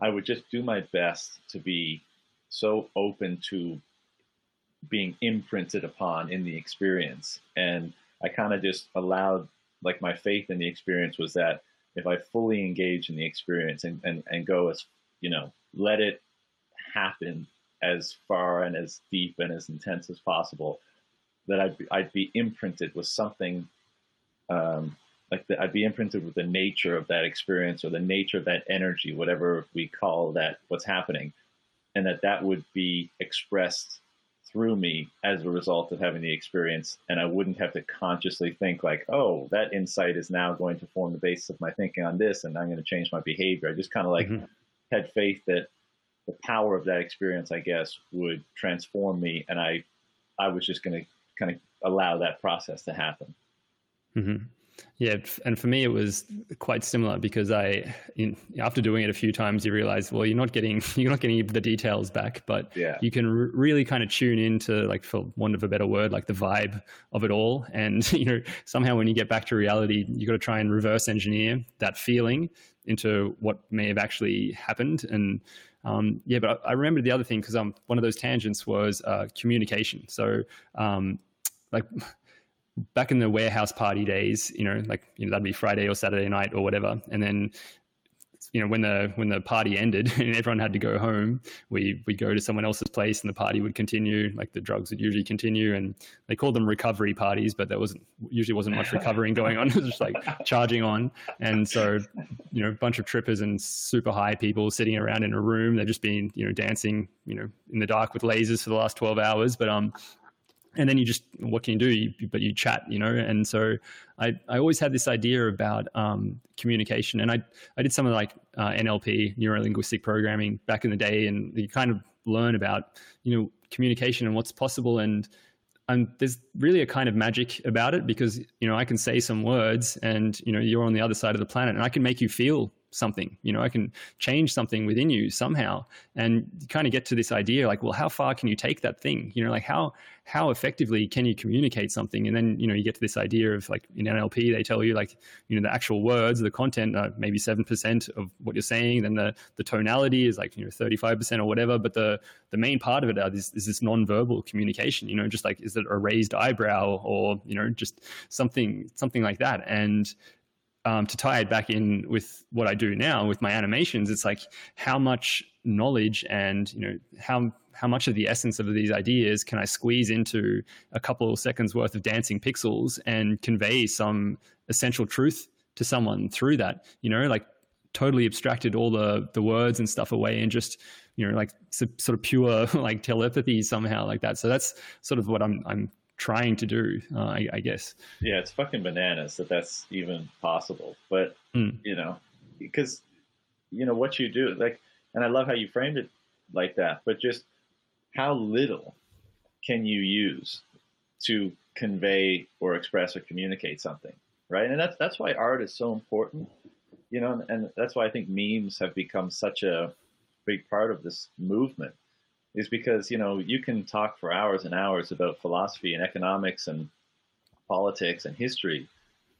I would just do my best to be so open to being imprinted upon in the experience, and I kind of just allowed like my faith in the experience was that if I fully engage in the experience and, and, and go as you know, let it happen as far and as deep and as intense as possible, that I'd be, I'd be imprinted with something um, like the, I'd be imprinted with the nature of that experience or the nature of that energy, whatever we call that, what's happening, and that that would be expressed through me as a result of having the experience. And I wouldn't have to consciously think like, oh, that insight is now going to form the basis of my thinking on this, and I'm going to change my behavior. I just kind of like mm-hmm. had faith that the power of that experience, I guess, would transform me, and I, I was just going to kind of allow that process to happen. Mm-hmm. Yeah, and for me it was quite similar because I, in, after doing it a few times, you realize, well, you're not getting you're not getting the details back, but yeah. you can r- really kind of tune into, like, for want of a better word, like the vibe of it all. And you know, somehow when you get back to reality, you got to try and reverse engineer that feeling into what may have actually happened. And um, yeah, but I, I, remember the other thing because um, one of those tangents was uh, communication. So um, like back in the warehouse party days, you know, like you know that'd be Friday or Saturday night or whatever, and then you know when the when the party ended and everyone had to go home we would go to someone else's place and the party would continue like the drugs would usually continue and they called them recovery parties but there wasn't usually wasn't much recovering going on. It was just like charging on. And so you know a bunch of trippers and super high people sitting around in a room they've just been you know dancing you know in the dark with lasers for the last 12 hours. But um and then you just what can you do? You, but you chat you know? And so i i always had this idea about um, communication. And i i did some of like uh, nlp neuro linguistic programming back in the day and you kind of learn about you know communication and what's possible. And and there's really a kind of magic about it because you know I can say some words and you know you're on the other side of the planet and I can make you feel something you know i can change something within you somehow. And you kind of get to this idea like well how far can you take that thing? You know like how how effectively can you communicate something? And then you know you get to this idea of like in nlp they tell you like you know the actual words the content are maybe 7% of what you're saying. Then the the tonality is like you know 35% or whatever. But the the main part of it it is, is this non-verbal communication you know just like is it a raised eyebrow or you know just something something like that? And um, to tie it back in with what I do now with my animations, it's like how much knowledge and you know how how much of the essence of these ideas can I squeeze into a couple seconds worth of dancing pixels and convey some essential truth to someone through that? You know, like totally abstracted all the the words and stuff away and just you know like sort of pure like telepathy somehow like that. So that's sort of what I'm I'm trying to do, uh, I, I, guess. Yeah, it's fucking bananas that that's even possible. But mm. you know, because you know what you do, like, and I love how you framed it like that. But just how little can you use to convey or express or communicate something, right? And that's that's why art is so important, you know, and that's why I think memes have become such a big part of this movement is because you know you can talk for hours and hours about philosophy and economics and politics and history,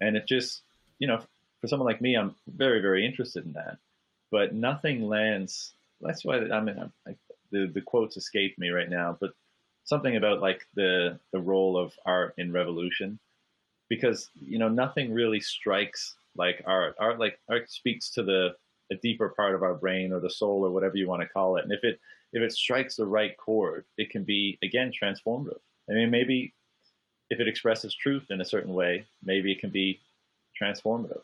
and it just you know for someone like me, I'm very very interested in that, but nothing lands. That's why I mean I, the the quotes escape me right now, but something about like the the role of art in revolution, because you know nothing really strikes like art. Art like art speaks to the a deeper part of our brain or the soul or whatever you want to call it, and if it if it strikes the right chord, it can be again transformative. I mean, maybe if it expresses truth in a certain way, maybe it can be transformative.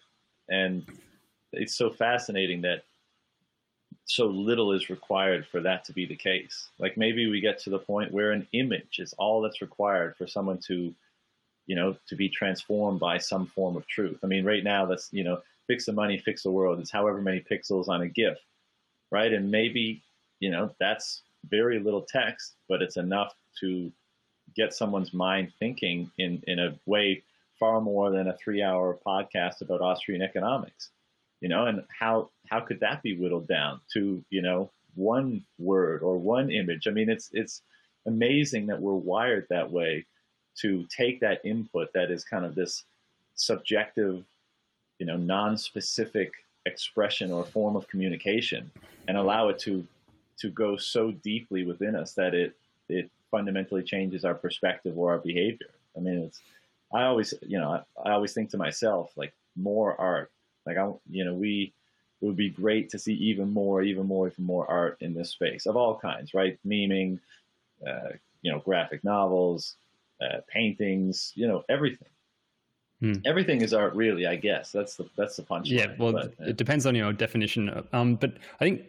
And it's so fascinating that so little is required for that to be the case. Like maybe we get to the point where an image is all that's required for someone to, you know, to be transformed by some form of truth. I mean, right now that's, you know, fix the money, fix the world. It's however many pixels on a GIF, right? And maybe you know, that's very little text, but it's enough to get someone's mind thinking in, in a way far more than a three hour podcast about Austrian economics. You know, and how how could that be whittled down to, you know, one word or one image? I mean, it's it's amazing that we're wired that way to take that input that is kind of this subjective, you know, non-specific expression or form of communication and allow it to to go so deeply within us that it it fundamentally changes our perspective or our behavior. I mean, it's I always you know I, I always think to myself like more art. Like I you know we it would be great to see even more, even more, even more art in this space of all kinds, right? Memeing, uh, you know, graphic novels, uh, paintings, you know, everything. Hmm. Everything is art, really. I guess that's the that's the punchline. Yeah, well, but, uh, it depends on your definition. Um, but I think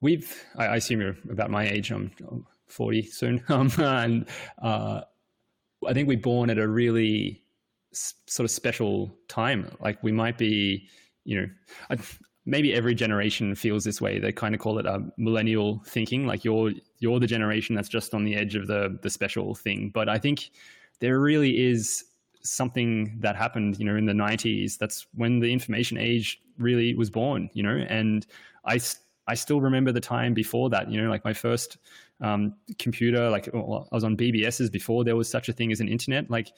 we've I, I, assume you're about my age. I'm, I'm 40 soon, um, and uh, I think we're born at a really s- sort of special time. Like we might be, you know, I, maybe every generation feels this way. They kind of call it a millennial thinking. Like you're you're the generation that's just on the edge of the the special thing. But I think there really is something that happened, you know, in the 90s. That's when the information age really was born, you know, and I I still remember the time before that, you know, like my first um, computer, like well, I was on BBSs before there was such a thing as an internet. Like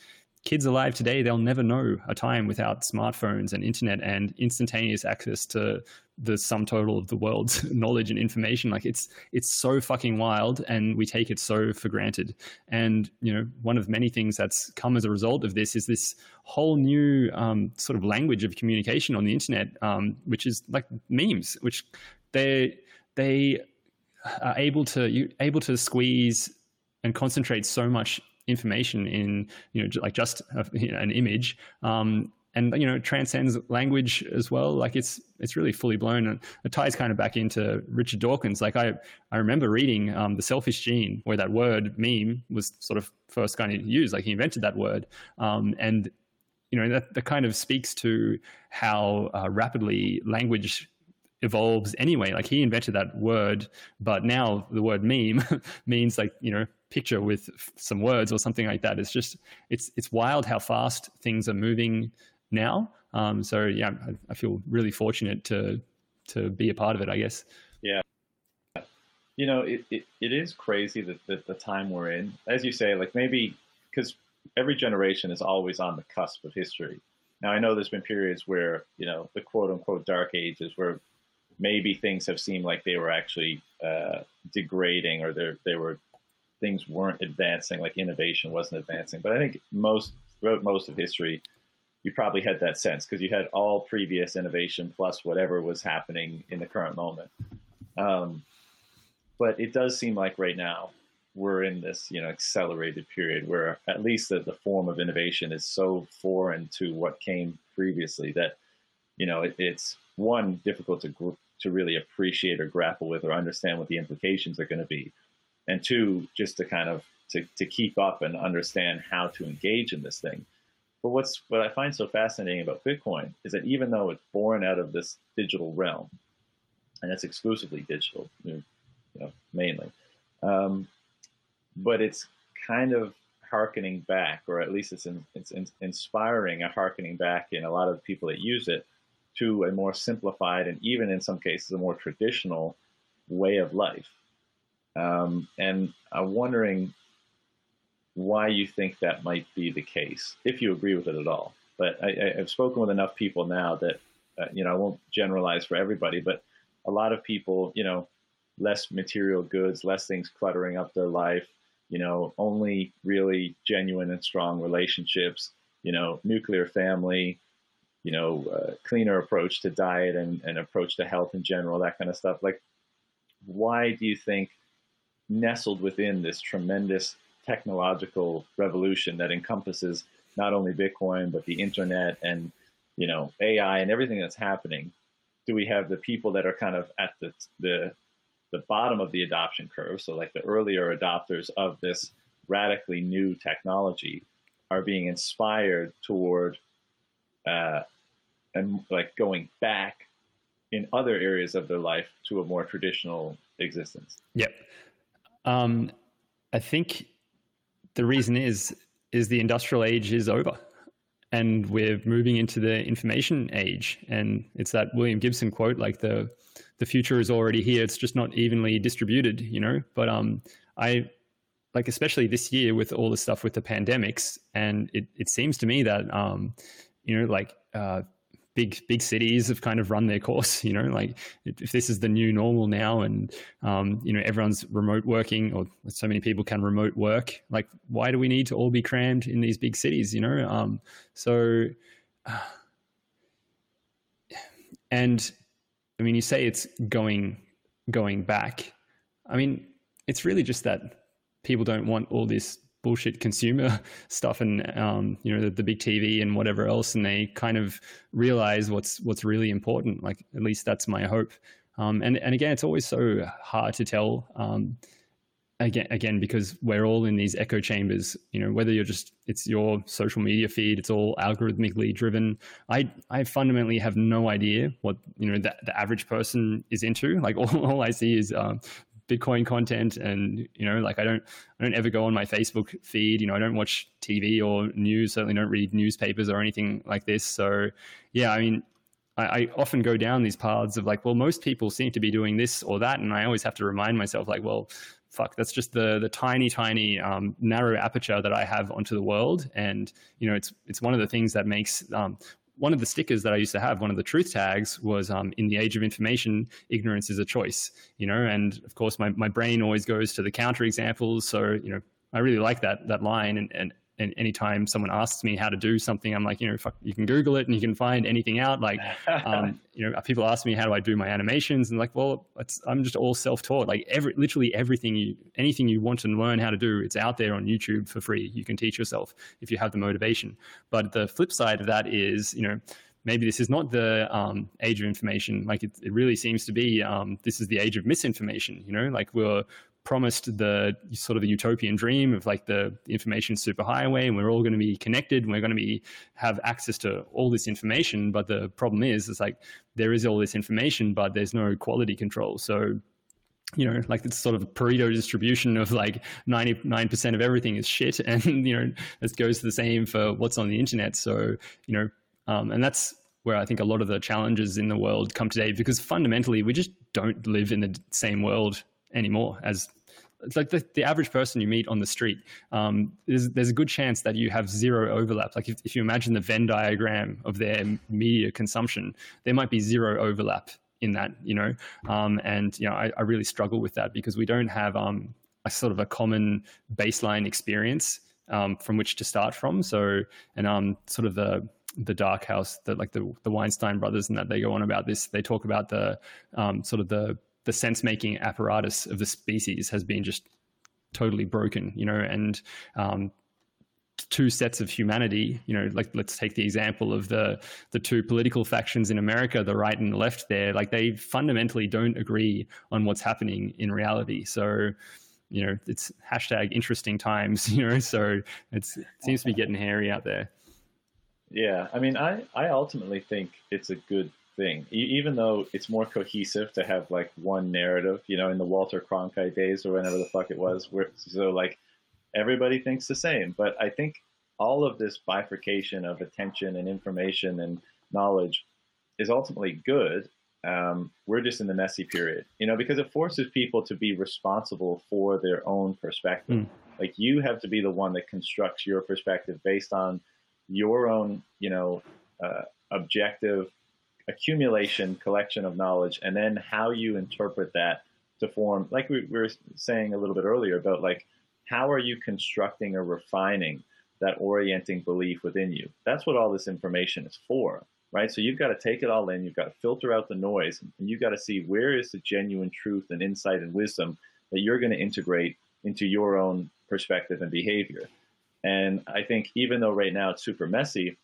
kids alive today, they'll never know a time without smartphones and internet and instantaneous access to the sum total of the world's knowledge and information. Like it's it's so fucking wild, and we take it so for granted. And you know, one of many things that's come as a result of this is this whole new um, sort of language of communication on the internet, um, which is like memes, which they they are able to you able to squeeze and concentrate so much information in you know like just a, know, an image um, and you know transcends language as well. Like it's it's really fully blown, and it ties kind of back into Richard Dawkins. Like I I remember reading um, the Selfish Gene, where that word meme was sort of first kind of used. Like he invented that word, um, and you know that, that kind of speaks to how uh, rapidly language evolves anyway. Like he invented that word, but now the word meme means like you know picture with some words or something like that. It's just it's it's wild how fast things are moving now. Um, so yeah, I, I, feel really fortunate to to be a part of it. I guess. Yeah. You know, it, it, it is crazy that, that the time we're in, as you say, like maybe because every generation is always on the cusp of history. Now, I know there's been periods where, you know, the quote unquote dark ages where maybe things have seemed like they were actually uh, degrading or they were things weren't advancing, like innovation wasn't advancing. But I think most throughout most of history, you probably had that sense because you had all previous innovation plus whatever was happening in the current moment. Um, but it does seem like right now we're in this you know accelerated period where at least the, the form of innovation is so foreign to what came previously that you know it, it's one difficult to to really appreciate or grapple with or understand what the implications are going to be and two, just to kind of to, to keep up and understand how to engage in this thing. But what's what I find so fascinating about Bitcoin is that even though it's born out of this digital realm, and it's exclusively digital, you know, mainly, um, but it's kind of harkening back, or at least it's, in, it's in, inspiring a harkening back in a lot of people that use it to a more simplified and even in some cases a more traditional way of life. Um, and I'm wondering why you think that might be the case, if you agree with it at all. But I, have spoken with enough people now that, uh, you know, I won't generalize for everybody, but a lot of people, you know, less material goods, less things cluttering up their life, you know, only really genuine and strong relationships, you know, nuclear family, you know, uh, cleaner approach to diet and, and approach to health in general, that kind of stuff. Like, why do you think nestled within this tremendous technological revolution that encompasses not only Bitcoin but the internet and you know AI and everything that's happening. Do we have the people that are kind of at the the the bottom of the adoption curve, so like the earlier adopters of this radically new technology, are being inspired toward uh, and like going back in other areas of their life to a more traditional existence. Yep. Um, I think the reason is is the industrial age is over, and we're moving into the information age. And it's that William Gibson quote, like the the future is already here. It's just not evenly distributed, you know. But um, I like especially this year with all the stuff with the pandemics, and it it seems to me that um, you know, like uh, big big cities have kind of run their course. You know, like if this is the new normal now, and um, you know everyone's remote working, or so many people can remote work. Like, why do we need to all be crammed in these big cities? You know, um, so. And I mean, you say it's going going back. I mean, it's really just that people don't want all this bullshit consumer stuff and um, you know the, the, big TV and whatever else, and they kind of realize what's what's really important. Like at least that's my hope. Um, and and again, it's always so hard to tell. Um, again, again, because we're all in these echo chambers. You know, whether you're just it's your social media feed, it's all algorithmically driven. I I fundamentally have no idea what you know the, the average person is into. Like all, all I see is uh, Bitcoin content, and you know, like I don't, I don't ever go on my Facebook feed. You know, I don't watch TV or news. Certainly, don't read newspapers or anything like this. So, yeah, I mean, I, often go down these paths of like, well, most people seem to be doing this or that, and I always have to remind myself, like, well, fuck, that's just the the tiny, tiny um, narrow aperture that I have onto the world, and you know, it's it's one of the things that makes um, one of the stickers that I used to have, one of the truth tags was um, in the age of information, ignorance is a choice, you know, and of course my, my brain always goes to the counter examples. So, you know, I really like that, that line and, and, and anytime someone asks me how to do something, I'm like, you know, fuck, you can Google it and you can find anything out. Like, um, you know, people ask me how do I do my animations, and like, well, I'm just all self-taught. Like, every literally everything you, anything you want to learn how to do, it's out there on YouTube for free. You can teach yourself if you have the motivation. But the flip side of that is, you know maybe this is not the um, age of information. Like it, it really seems to be, um, this is the age of misinformation. You know, like we're promised the sort of the utopian dream of like the information superhighway, and we're all going to be connected, and we're going to be have access to all this information. But the problem is, it's like there is all this information, but there's no quality control. So you know, like it's sort of Pareto distribution of like 99% of everything is shit. And, you know, this goes the same for what's on the internet. So, you know, um, and that's where I think a lot of the challenges in the world come today because fundamentally we just don't live in the same world anymore as it's like the, the average person you meet on the street um, there's, there's a good chance that you have zero overlap like if, if you imagine the venn diagram of their media consumption there might be zero overlap in that you know um, and you know I, I, really struggle with that because we don't have um, a sort of a common baseline experience um, from which to start from so and um, sort of the the dark house that like the the Weinstein brothers and that they go on about this. They talk about the um, sort of the the sense making apparatus of the species has been just totally broken, you know, and um, two sets of humanity you know like let's take the example of the the two political factions in america the right and the left there like they fundamentally don't agree on what's happening in reality. So you know it's hashtag interesting times you know so it seems to be getting hairy out there. Yeah, I mean, I, I ultimately think it's a good thing, e- even though it's more cohesive to have like one narrative, you know, in the Walter Cronkite days or whenever the fuck it was, where so like everybody thinks the same. But I think all of this bifurcation of attention and information and knowledge is ultimately good. Um, we're just in the messy period, you know, because it forces people to be responsible for their own perspective. Mm. Like you have to be the one that constructs your perspective based on your own, you know, uh, objective accumulation, collection of knowledge, and then how you interpret that to form, like we, we were saying a little bit earlier about like, how are you constructing or refining that orienting belief within you? That's what all this information is for, right? So you've got to take it all in, you've got to filter out the noise, and you've got to see where is the genuine truth and insight and wisdom that you're going to integrate into your own perspective and behavior. And I think even though right now it's super messy,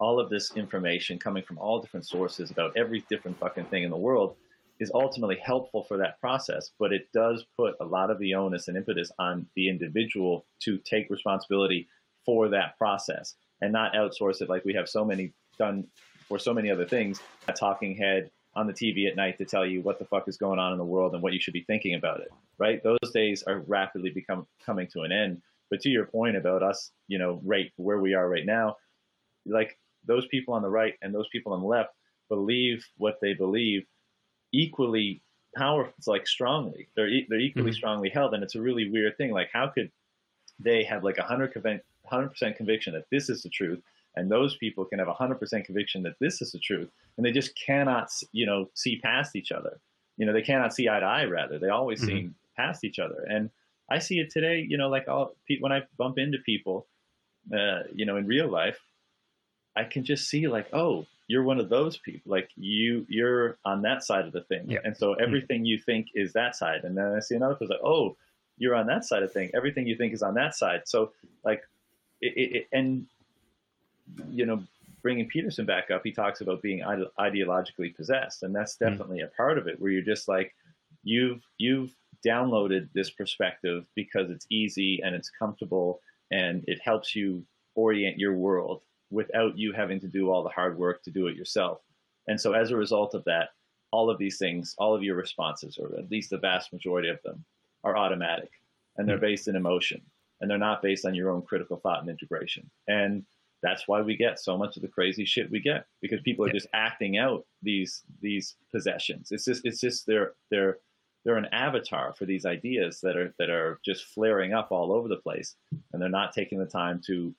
all of this information coming from all different sources about every different fucking thing in the world is ultimately helpful for that process, but it does put a lot of the onus and impetus on the individual to take responsibility for that process and not outsource it like we have so many done for so many other things. A talking head on the TV at night to tell you what the fuck is going on in the world and what you should be thinking about it. Right? Those days are rapidly become coming to an end. But to your point about us, you know, right where we are right now, like those people on the right and those people on the left believe what they believe equally powerful, it's like strongly. They're they're equally mm-hmm. strongly held, and it's a really weird thing. Like, how could they have like a hundred percent conviction that this is the truth, and those people can have a hundred percent conviction that this is the truth, and they just cannot, you know, see past each other. You know, they cannot see eye to eye. Rather, they always mm-hmm. see past each other, and I see it today. You know, like all when I bump into people, uh, you know, in real life, I can just see like, oh, you're one of those people. Like you, you're on that side of the thing, yeah. and so mm-hmm. everything you think is that side. And then I see another person like, oh, you're on that side of thing. Everything you think is on that side. So like, it, it, and you know, bringing Peterson back up, he talks about being ide- ideologically possessed, and that's mm-hmm. definitely mm. a part of it. Where you're just like, you've you've downloaded this perspective because it's easy and it's comfortable and it helps you orient your world without you having to do all the hard work to do it yourself. And so as a result of that, all of these things, all of your responses, or at least the vast majority of them, are automatic and they're hmm. based in emotion and they're not based on your own critical thought and integration. And that's why we get so much of the crazy shit we get because people are yeah. just acting out these these possessions. It's just it's just they're they're they're an avatar for these ideas that are that are just flaring up all over the place, and they're not taking the time to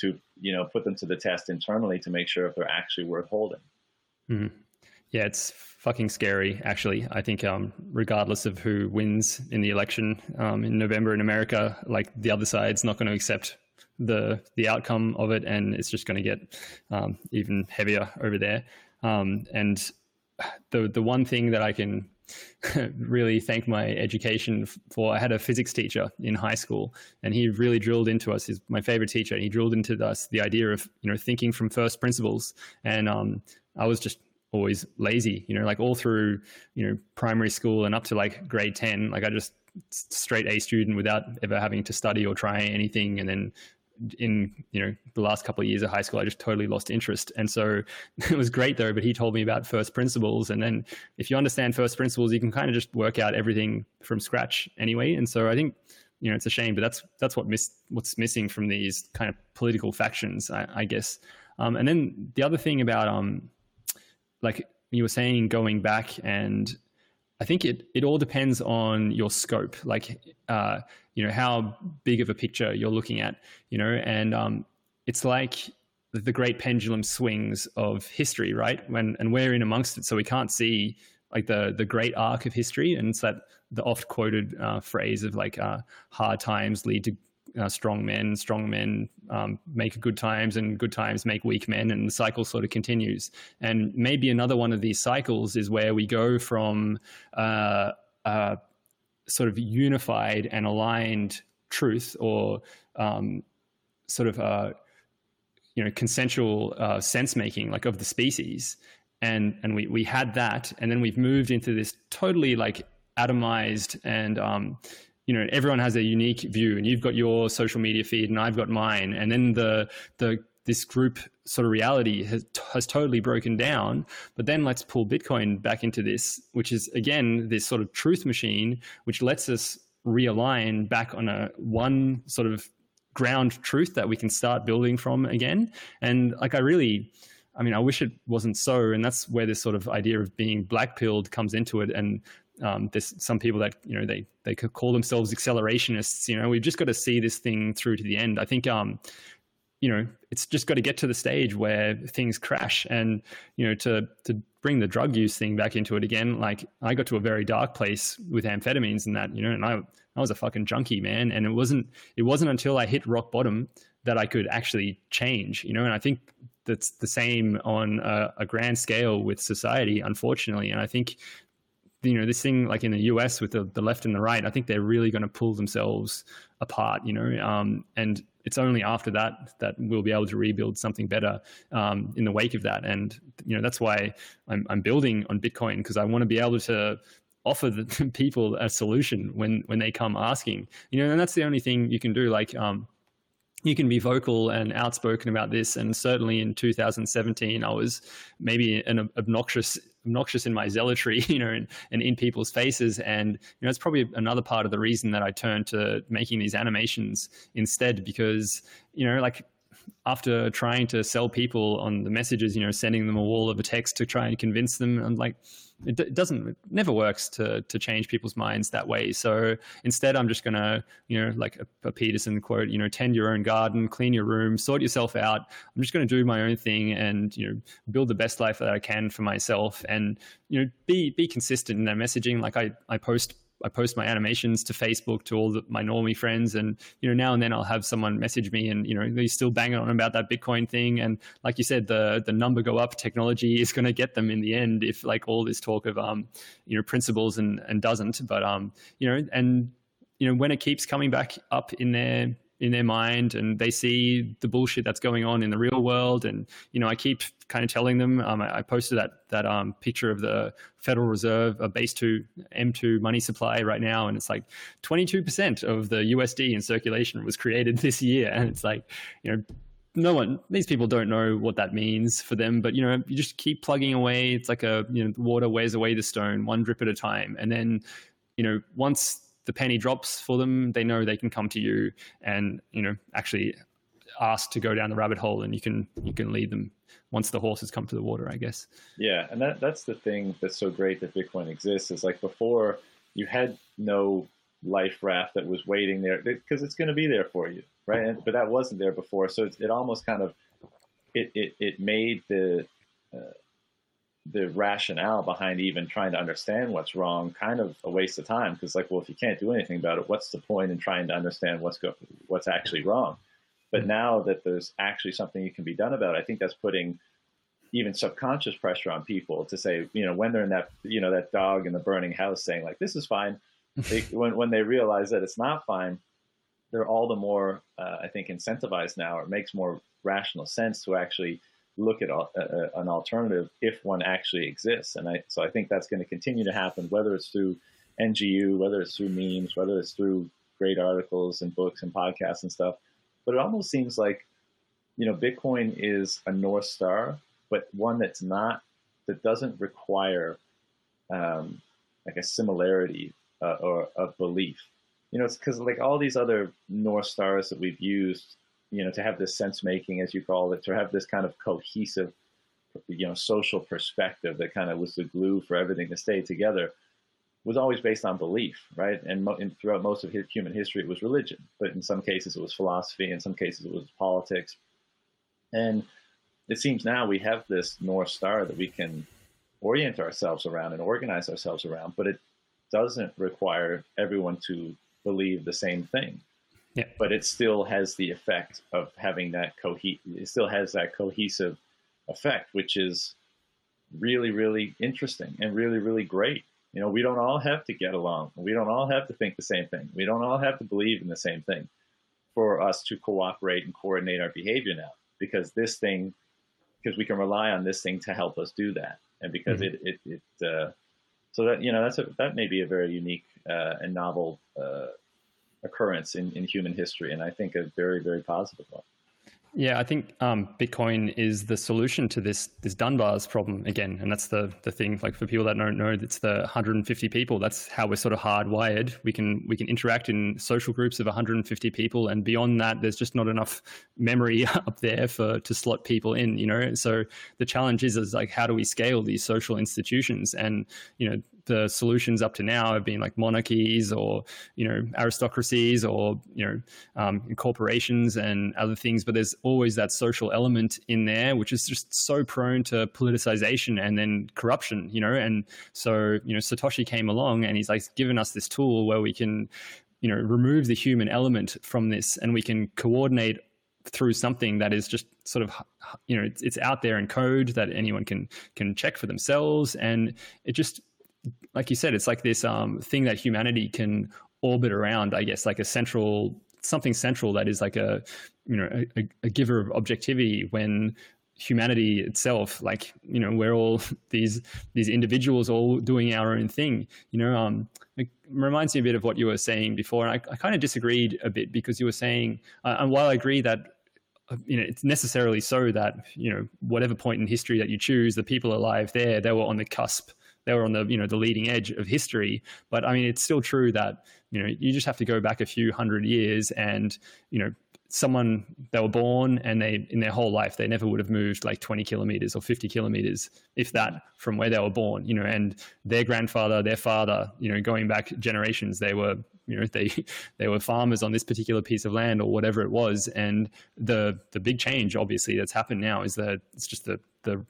to you know put them to the test internally to make sure if they're actually worth holding. Mm-hmm. Yeah, it's fucking scary. Actually, I think um, regardless of who wins in the election um, in November in America, like the other side's not going to accept the the outcome of it, and it's just going to get um, even heavier over there. Um, and the the one thing that I can really thank my education for. I had a physics teacher in high school, and he really drilled into us. He's my favorite teacher. He drilled into us the idea of you know thinking from first principles. And um, I was just always lazy, you know, like all through you know primary school and up to like grade ten. Like I just straight A student without ever having to study or try anything, and then in you know the last couple of years of high school i just totally lost interest. And so it was great though but he told me about first principles. And then if you understand first principles you can kind of just work out everything from scratch anyway. And so i think you know it's a shame but that's that's what miss what's missing from these kind of political factions i, I guess. Um, and then the other thing about um like you were saying going back and I think it it all depends on your scope, like uh, you know how big of a picture you're looking at, you know, and um, it's like the great pendulum swings of history, right? When and we're in amongst it, so we can't see like the the great arc of history, and it's that the oft quoted uh, phrase of like uh, hard times lead to uh, strong men, strong men um, make good times, and good times make weak men, and the cycle sort of continues. And maybe another one of these cycles is where we go from uh, uh, sort of unified and aligned truth, or um, sort of uh, you know consensual uh, sense making, like of the species, and and we we had that, and then we've moved into this totally like atomized and um, you know everyone has a unique view and you've got your social media feed and I've got mine. And then the the this group sort of reality has has totally broken down. But then let's pull bitcoin back into this which is again this sort of truth machine which lets us realign back on a one sort of ground truth that we can start building from again. And like I really I mean, I wish it wasn't so, and that's where this sort of idea of being black pilled comes into it. And um, there's some people that you know they they could call themselves accelerationists. You know, we've just got to see this thing through to the end. I think um, you know it's just got to get to the stage where things crash, and you know to to bring the drug use thing back into it again. Like I got to a very dark place with amphetamines and that. You know, and I I was a fucking junkie, man. And it wasn't it wasn't until I hit rock bottom that I could actually change. You know, and I think that's the same on a, a, grand scale with society, unfortunately. And I think you know this thing like in the US with the, the left and the right, I think they're really going to pull themselves apart. You know, um, and it's only after that that we'll be able to rebuild something better um, in the wake of that. And you know that's why I'm, I'm building on Bitcoin because I want to be able to offer the people a solution when when they come asking. You know, and that's the only thing you can do. Like um, you can be vocal and outspoken about this. And certainly in 2017, I was maybe an obnoxious, obnoxious in my zealotry, you know, and, and in people's faces. And you know, it's probably another part of the reason that I turned to making these animations instead, because you know, like after trying to sell people on the messages, you know, sending them a wall of a text to try and convince them, I'm like, it, it doesn't, it never works to to change people's minds that way. So instead, I'm just gonna, you know, like a, a Peterson quote, you know, tend your own garden, clean your room, sort yourself out. I'm just gonna do my own thing and you know, build the best life that I can for myself, and you know, be be consistent in that messaging. Like I I post I post my animations to Facebook to all the, my normie friends, and you know now and then I'll have someone message me, and you know they're still banging on about that Bitcoin thing, and like you said, the the number go up technology is going to get them in the end if like all this talk of um you know principles and and doesn't, but um you know and you know when it keeps coming back up in their in their mind and they see the bullshit that's going on in the real world. And you know i keep kind of telling them um, I, I, posted that that um, picture of the federal reserve a base 2 m2 money supply right now and it's like 22% of the usd in circulation was created this year. And it's like you know no one these people don't know what that means for them but you know you just keep plugging away. It's like a you know water wears away the stone one drip at a time. And then you know once the penny drops for them, they know they can come to you and you know actually ask to go down the rabbit hole, and you can you can lead them once the horses come to the water, I guess. Yeah, and that that's the thing that's so great that Bitcoin exists is like before you had no life raft that was waiting there because it's going to be there for you, right? And, but that wasn't there before, so it, it almost kind of it it, it made the uh, the rationale behind even trying to understand what's wrong kind of a waste of time because like well if you can't do anything about it what's the point in trying to understand what's go what's actually wrong But mm-hmm. now that there's actually something you can be done about it, I think that's putting even subconscious pressure on people to say, you know, when they're in that, you know, that dog in the burning house saying like, this is fine. they, when, when they realize that it's not fine, they're all the more, uh, I think, incentivized now. It makes more rational sense to actually look at a, a, an alternative if one actually exists. And I, so I think that's going to continue to happen, whether it's through NGU, whether it's through memes, whether it's through great articles and books and podcasts and stuff. But it almost seems like, you know, Bitcoin is a North Star but one that's not that doesn't require um, like a similarity uh, or a belief. You know, it's because like all these other north stars that we've used, you know, to have this sense making, as you call it, to have this kind of cohesive, you know, social perspective that kind of was the glue for everything to stay together, was always based on belief, right? And, mo- and throughout most of human history, it was religion, but in some cases it was philosophy, in some cases it was politics, and it seems now we have this North Star that we can orient ourselves around and organize ourselves around, but it doesn't require everyone to believe the same thing. Yeah. But it still has the effect of having that cohe it still has that cohesive effect, which is really, really interesting and really, really great. You know, we don't all have to get along. We don't all have to think the same thing. We don't all have to believe in the same thing for us to cooperate and coordinate our behavior now. Because this thing because we can rely on this thing to help us do that, and because mm-hmm. it it, it uh, so that you know that's a, that may be a very unique uh, and novel uh, occurrence in, in human history, and I think a very very positive one. Yeah, I think um, Bitcoin is the solution to this this Dunbar's problem again, and that's the the thing. Like for people that don't know, it's the 150 people. That's how we're sort of hardwired. We can we can interact in social groups of 150 people, and beyond that, there's just not enough memory up there for to slot people in. You know, so the challenge is is like how do we scale these social institutions? And you know, the solutions up to now have been like monarchies or you know aristocracies or you know um, corporations and other things but there's always that social element in there which is just so prone to politicization and then corruption you know? And so you know satoshi came along and he's like given us this tool where we can you know remove the human element from this and we can coordinate through something that is just sort of you know it's, it's out there in code that anyone can can check for themselves. And it just like you said, it's like this um, thing that humanity can orbit around. I guess like a central something central that is like a you know a, a giver of objectivity when humanity itself like you know we're all these these individuals all doing our own thing you know um it reminds me a bit of what you were saying before and i, I kind of disagreed a bit because you were saying uh, and while i agree that uh, you know it's necessarily so that you know whatever point in history that you choose the people alive there they were on the cusp they were on the you know the leading edge of history. But I mean, it's still true that you know you just have to go back a few hundred years, and you know someone they were born and they in their whole life they never would have moved like 20 kilometers or 50 kilometers if that from where they were born you know and their grandfather their father you know going back generations they were you know they they were farmers on this particular piece of land or whatever it was and the the big change obviously that's happened now is that it's just the the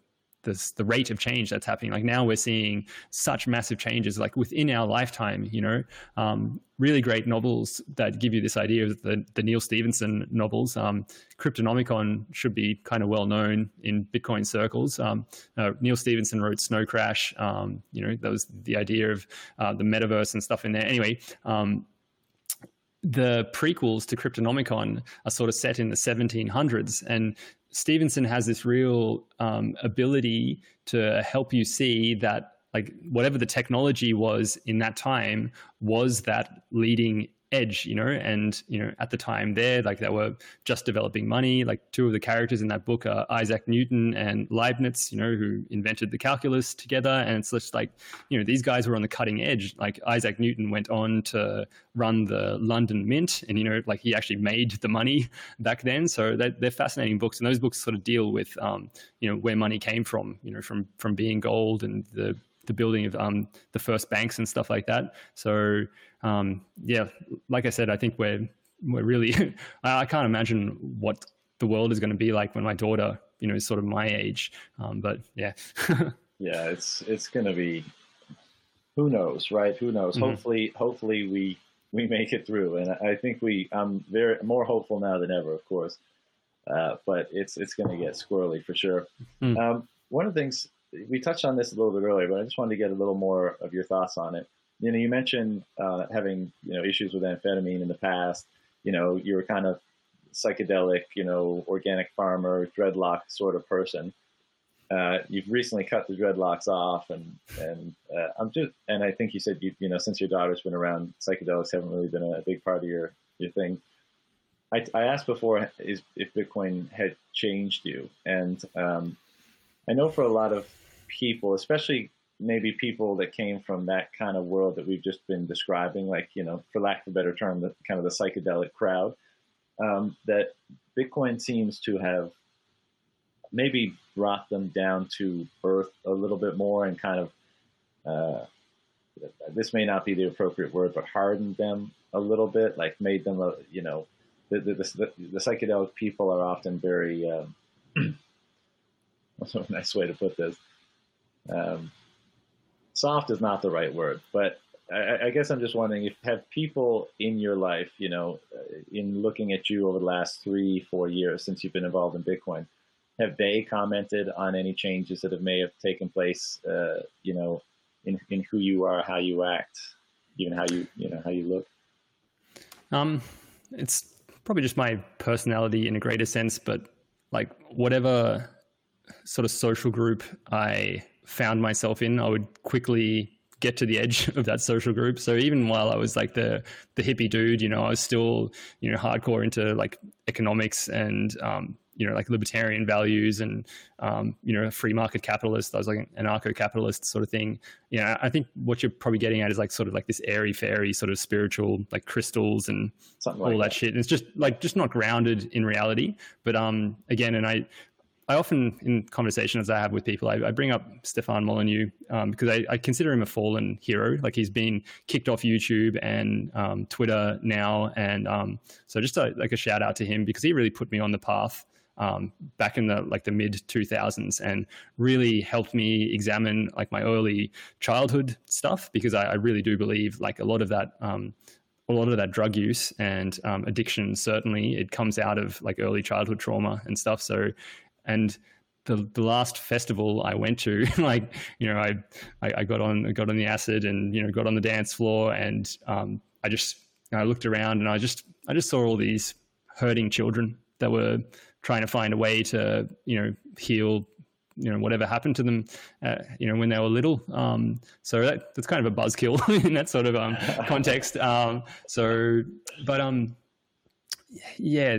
this, the rate of change that's happening. Like now we're seeing such massive changes like within our lifetime, you know, um, really great novels that give you this idea of the, the Neal Stephenson novels. Um, Cryptonomicon should be kind of well known in Bitcoin circles. Um, uh, Neal Stephenson wrote Snow Crash. Um, you know, that was the idea of uh, the metaverse and stuff in there. Anyway, um, the prequels to Cryptonomicon are sort of set in the 1700s, and Stephenson has this real um, ability to help you see that like whatever the technology was in that time was that leading edge, you know, and you know at the time there, like they were just developing money. Like two of the characters in that book are Isaac Newton and Leibniz, you know, who invented the calculus together. And it's just like, you know, these guys were on the cutting edge. Like Isaac Newton went on to run the London Mint, and you know, like he actually made the money back then. So they're, they're fascinating books, and those books sort of deal with, um, you know, where money came from, you know, from from being gold and the the building of um, the first banks and stuff like that. So um, yeah, like I said, I think we're we're really. I can't imagine what the world is going to be like when my daughter, you know, is sort of my age. Um, but yeah. yeah, it's it's going to be. Who knows, right? Who knows? Mm-hmm. Hopefully, hopefully we we make it through, and I think we. I'm very more hopeful now than ever, of course. uh, but it's it's going to get squirrely for sure. Mm. Um, one of the things we touched on this a little bit earlier, but I just wanted to get a little more of your thoughts on it. You know, you mentioned uh, having you know issues with amphetamine in the past. You know, you were kind of psychedelic, you know, organic farmer, dreadlock sort of person. Uh, you've recently cut the dreadlocks off, and and uh, I'm just and I think you said you you know since your daughter's been around, psychedelics haven't really been a, big part of your your thing. I, I asked before is if Bitcoin had changed you, and um, I know for a lot of people, especially maybe people that came from that kind of world that we've just been describing, like you know, for lack of a better term, the kind of the psychedelic crowd, um, that Bitcoin seems to have maybe brought them down to earth a little bit more and kind of uh, this may not be the appropriate word, but hardened them a little bit, like made them, a, you know, the, the, the, the psychedelic people are often very, um, what's a nice way to put this? Um, soft is not the right word, but I, I, guess I'm just wondering if have people in your life, you know, uh, in looking at you over the last three, four years since you've been involved in Bitcoin, have they commented on any changes that have may have taken place, uh, you know, in, in who you are, how you act, even how you, you know, how you look? Um, it's probably just my personality in a greater sense, but like whatever sort of social group I found myself in, I would quickly get to the edge of that social group. So even while I was like the the hippie dude, you know, I was still you know hardcore into like economics and um, you know like libertarian values and um, you know free market capitalist. I was like an anarcho capitalist sort of thing. You know, I think what you're probably getting at is like sort of like this airy fairy sort of spiritual like crystals and Something all like that, that shit. And it's just like just not grounded in reality. But um, again, and I I often, in conversations I have with people, I, I bring up Stefan Molyneux um, because I, I, consider him a fallen hero. Like he's been kicked off YouTube and um, Twitter now, and um, so just a, like a shout out to him because he really put me on the path um, back in the like the mid 2000s and really helped me examine like my early childhood stuff because I, I really do believe like a lot of that um, a lot of that drug use and um, addiction certainly it comes out of like early childhood trauma and stuff so and the the last festival I went to, like you know, I, I, I got on got on the acid and you know got on the dance floor and um, I just you know, I looked around and I just I just saw all these hurting children that were trying to find a way to you know heal you know whatever happened to them uh, you know when they were little. Um, so that, that's kind of a buzzkill in that sort of um, context. Um, so but um yeah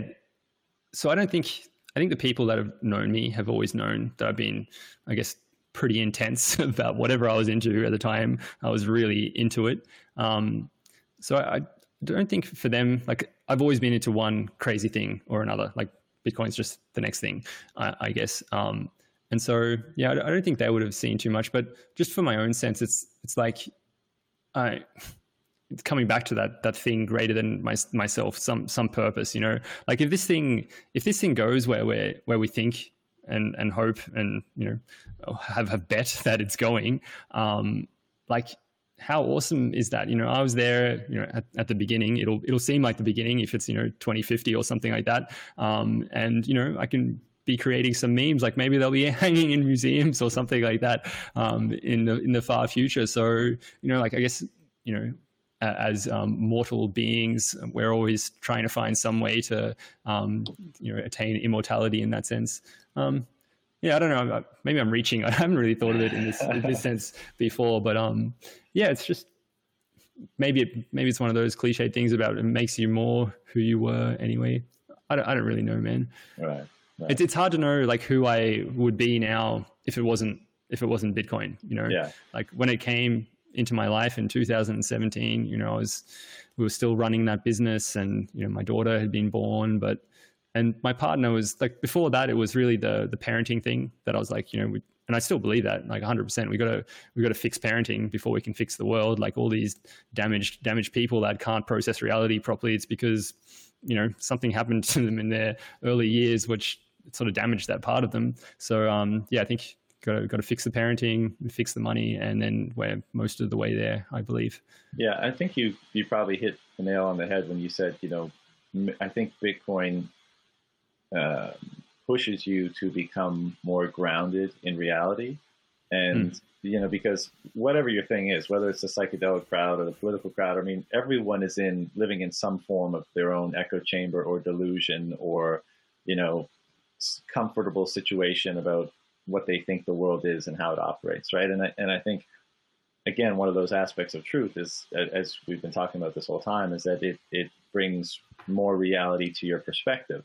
so I don't think I think the people that have known me have always known that I've been, I guess, pretty intense about whatever I was into at the time. I was really into it. Um, so I, I, don't think for them, like I've always been into one crazy thing or another. Like Bitcoin's just the next thing, I, I guess. Um, and so, yeah, I, I don't think they would have seen too much. But just for my own sense, it's it's like I coming back to that that thing greater than my, myself some some purpose you know? Like if this thing if this thing goes where we where we think and and hope and you know have have bet that it's going um like how awesome is that? You know i was there you know at, at the beginning. It'll it'll seem like the beginning if it's you know 2050 or something like that. Um and you know i can be creating some memes like maybe they'll be hanging in museums or something like that um, in the in the far future. So you know like i guess you know as um, mortal beings, we're always trying to find some way to, um, you know, attain immortality in that sense. Um, yeah, I don't know. Maybe I'm reaching. I haven't really thought of it in this, in this sense before, but um, yeah, it's just maybe it, maybe it's one of those cliche things about it makes you more who you were anyway. I don't, I don't really know, man. Right. right. It's it's hard to know like who I would be now if it wasn't if it wasn't Bitcoin. You know, yeah. Like when it came into my life in 2017. You know, I was we were still running that business, and you know, my daughter had been born, but and my partner was like before that. It was really the the parenting thing that I was like, you know, we, and I still believe that like 100. percent We got to we got to fix parenting before we can fix the world. Like all these damaged damaged people that can't process reality properly, it's because you know something happened to them in their early years, which sort of damaged that part of them. So um, yeah, I think got to got to fix the parenting, fix the money, and then we're most of the way there, I believe. Yeah, I think you you probably hit the nail on the head when you said, you know, I think Bitcoin uh, pushes you to become more grounded in reality. And, mm. you know, because whatever your thing is, whether it's the psychedelic crowd or the political crowd, I mean, everyone is in living in some form of their own echo chamber or delusion or, you know, comfortable situation about what they think the world is and how it operates, right? And I, and I think, again, one of those aspects of truth is, as we've been talking about this whole time, is that it, it brings more reality to your perspective.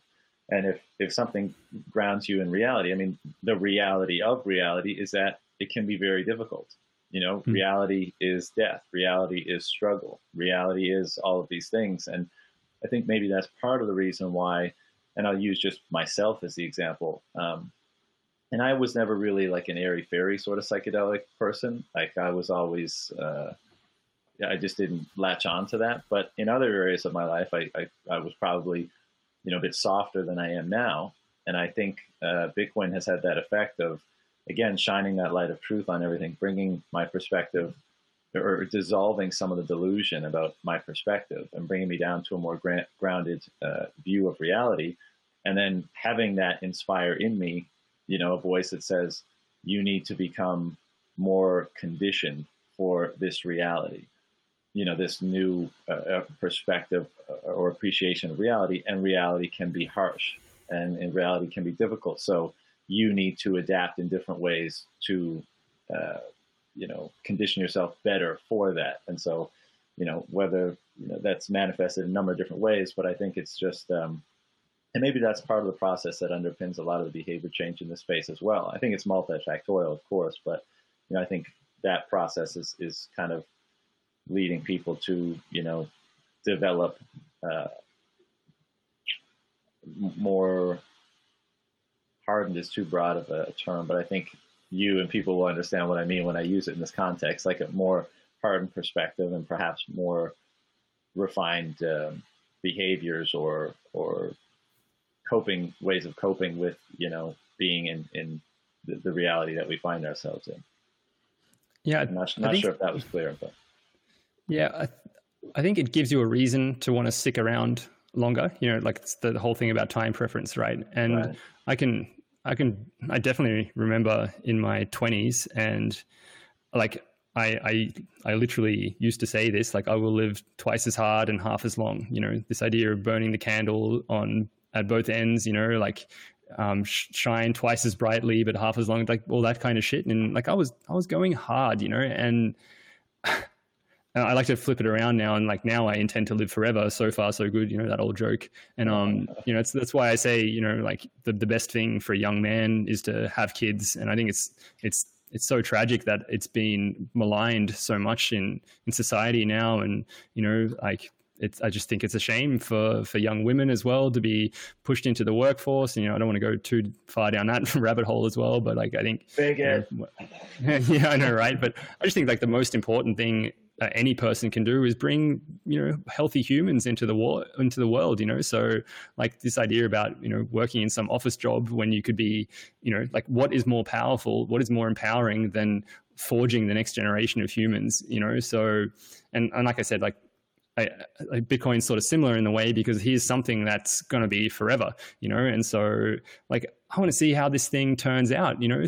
And if, if something grounds you in reality, I mean, the reality of reality is that it can be very difficult. You know, mm-hmm. reality is death, reality is struggle, reality is all of these things. And I think maybe that's part of the reason why, and I'll use just myself as the example. Um, and I was never really like an airy fairy sort of psychedelic person. Like I was always, uh, I just didn't latch on to that. But in other areas of my life, I, I, I was probably you know, a bit softer than I am now. And I think uh, Bitcoin has had that effect of, again, shining that light of truth on everything, bringing my perspective or dissolving some of the delusion about my perspective and bringing me down to a more grounded uh, view of reality. And then having that inspire in me, you know, a voice that says, you need to become more conditioned for this reality you know this new uh, uh, perspective uh, or appreciation of reality and reality can be harsh and, and reality can be difficult. So you need to adapt in different ways to uh, you know condition yourself better for that. And so you know whether you know that's manifested in a number of different ways but i think it's just um, and maybe that's part of the process that underpins a lot of the behavior change in this space as well. I think it's multifactorial of course but you know i think that process is is kind of leading people to you know develop uh, more hardened is too broad of a term, but I think you and people will understand what I mean when I use it in this context, like a more hardened perspective and perhaps more refined um, behaviors or or coping ways of coping with you know being in in the, the reality that we find ourselves in. Yeah, I'm not, not sure if that was clear, but yeah, I, I think it gives you a reason to want to stick around longer. You know, like the, the whole thing about time preference, right? And right. I can, I can, I definitely remember in my twenties, and like I, I, I literally used to say this, like I will live twice as hard and half as long. You know, this idea of burning the candle on at both ends. You know, like um, shine twice as brightly but half as long, like all that kind of shit. And like I was, I was going hard, you know, and I like to flip it around now, and like now I intend to live forever. So far, so good. You know that old joke, and um, you know, that's why I say, you know, like the, the best thing for a young man is to have kids, and I think it's it's it's so tragic that it's been maligned so much in in society now, and you know, like it's, I just think it's a shame for, for young women as well to be pushed into the workforce. And, you know, I don't want to go too far down that rabbit hole as well, but like, I think, Big you know, yeah, I know. Right. But I just think like the most important thing uh, any person can do is bring you know healthy humans into the war into the world you know so like this idea about you know working in some office job when you could be you know like what is more powerful what is more empowering than forging the next generation of humans you know so and, and like i said like Bitcoin's sort of similar in the way because here's something that's going to be forever, you know. And so, like, I want to see how this thing turns out. You know,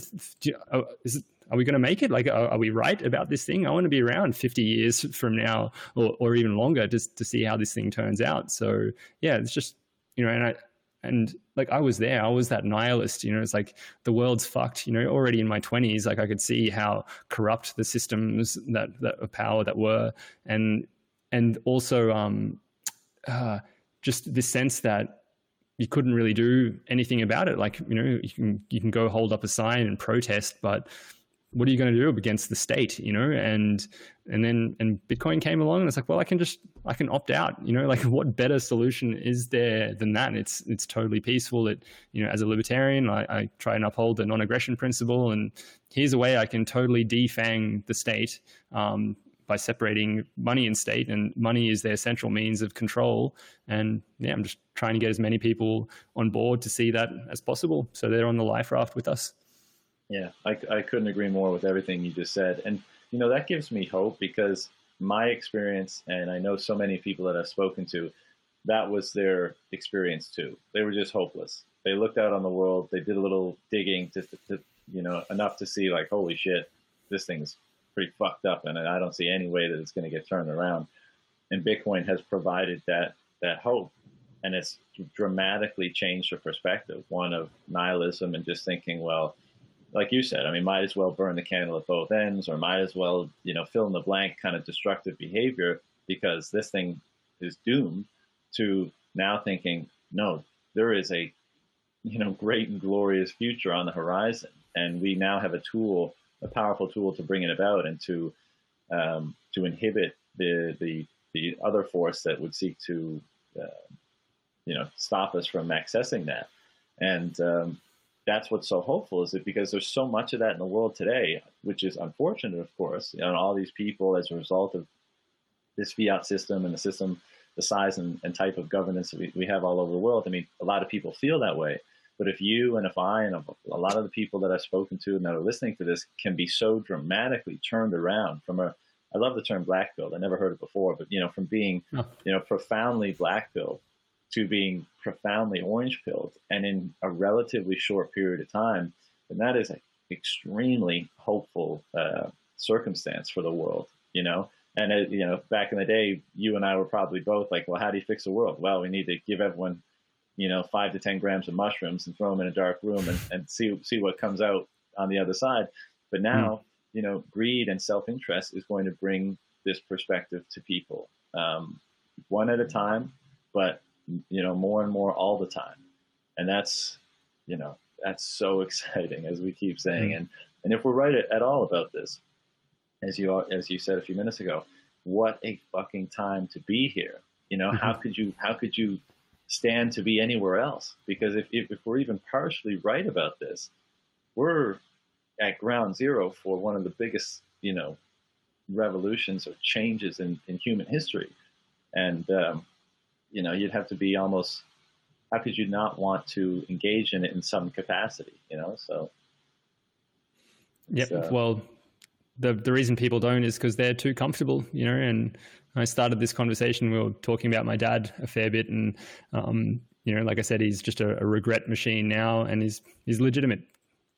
oh, is it, are we going to make it? Like, are, are, we right about this thing? I want to be around 50 years from now or, or even longer just to see how this thing turns out. So yeah, it's just, you know, and I, and like I was there, I was that nihilist, you know, it's like the world's fucked, you know, already in my twenties, like I could see how corrupt the systems that, that of power that were. And, and also, um, uh, just this sense that you couldn't really do anything about it. Like, you know, you can, you can go hold up a sign and protest, but what are you going to do against the state you know? And and then and bitcoin came along and it's like well i can just i can opt out you know? Like what better solution is there than that? It's it's totally peaceful. It you know as a libertarian i, I try and uphold the non-aggression principle and here's a way i can totally defang the state um, by separating money and state and money is their central means of control and yeah i'm just trying to get as many people on board to see that as possible so they're on the life raft with us yeah, I, I couldn't agree more with everything you just said. And, you know, that gives me hope because my experience, and I know so many people that I've spoken to, that was their experience too. They were just hopeless. they looked out on the world, they did a little digging to, to you know enough to see like holy shit, this thing's pretty fucked up, and I don't see any way that it's going to get turned around. And Bitcoin has provided that that hope, and it's dramatically changed the perspective, one of nihilism and just thinking, well, like you said, I mean, might as well burn the candle at both ends, or might as well, you know, fill in the blank kind of destructive behavior because this thing is doomed to now thinking, no, there is a, you know, great and glorious future on the horizon, and we now have a tool, a powerful tool to bring it about and to um, to inhibit the the the other force that would seek to, uh, you know, stop us from accessing that, and um, that's what's so hopeful is that because there's so much of that in the world today, which is unfortunate, of course, and all these people as a result of this fiat system and the system, the size and, and type of governance that we, we have all over the world. I mean, a lot of people feel that way. But if you and if I and a lot of the people that I've spoken to and that are listening to this can be so dramatically turned around from a, I love the term black pilled. I never heard it before, but you know, from being, oh. you know, profoundly black pilled to being profoundly orange pilled and in a relatively short period of time, then that is an extremely hopeful uh, circumstance for the world, you know? And, uh, you know, back in the day, you and I were probably both like, well, how do you fix the world? Well, we need to give everyone, you know, five to 10 grams of mushrooms and throw them in a dark room and, and see, see what comes out on the other side. But now, mm. you know, greed and self interest is going to bring this perspective to people um, one at a time, but you know, more and more all the time. And that's, you know, that's so exciting as we keep saying. Mm-hmm. And, and if we're right at, at all about this, as you, as you said a few minutes ago, what a fucking time to be here. You know, mm-hmm. how could you, how could you stand to be anywhere else? Because if, if, if we're even partially right about this, we're at ground zero for one of the biggest, you know, revolutions or changes in, in human history. And, um, you know, you'd have to be almost, how could you not want to engage in it in some capacity, you know? So. Yep. Uh, well, the, the reason people don't is because they're too comfortable, you know, and I started this conversation, we were talking about my dad a fair bit and, um, you know, like I said, he's just a, a regret machine now and he's, he's legitimate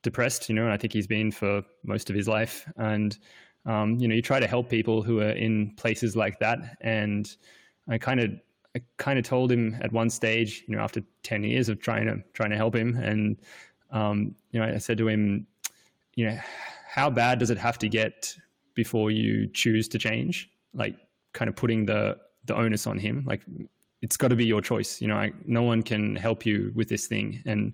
depressed, you know, and I think he's been for most of his life. And, um, you know, you try to help people who are in places like that. And I kind of I kind of told him at one stage, you know, after 10 years of trying to, trying to help him. And, um, you know, I said to him, you know, how bad does it have to get before you choose to change? Like kind of putting the, the onus on him. Like it's got to be your choice. You know, no one can help you with this thing. And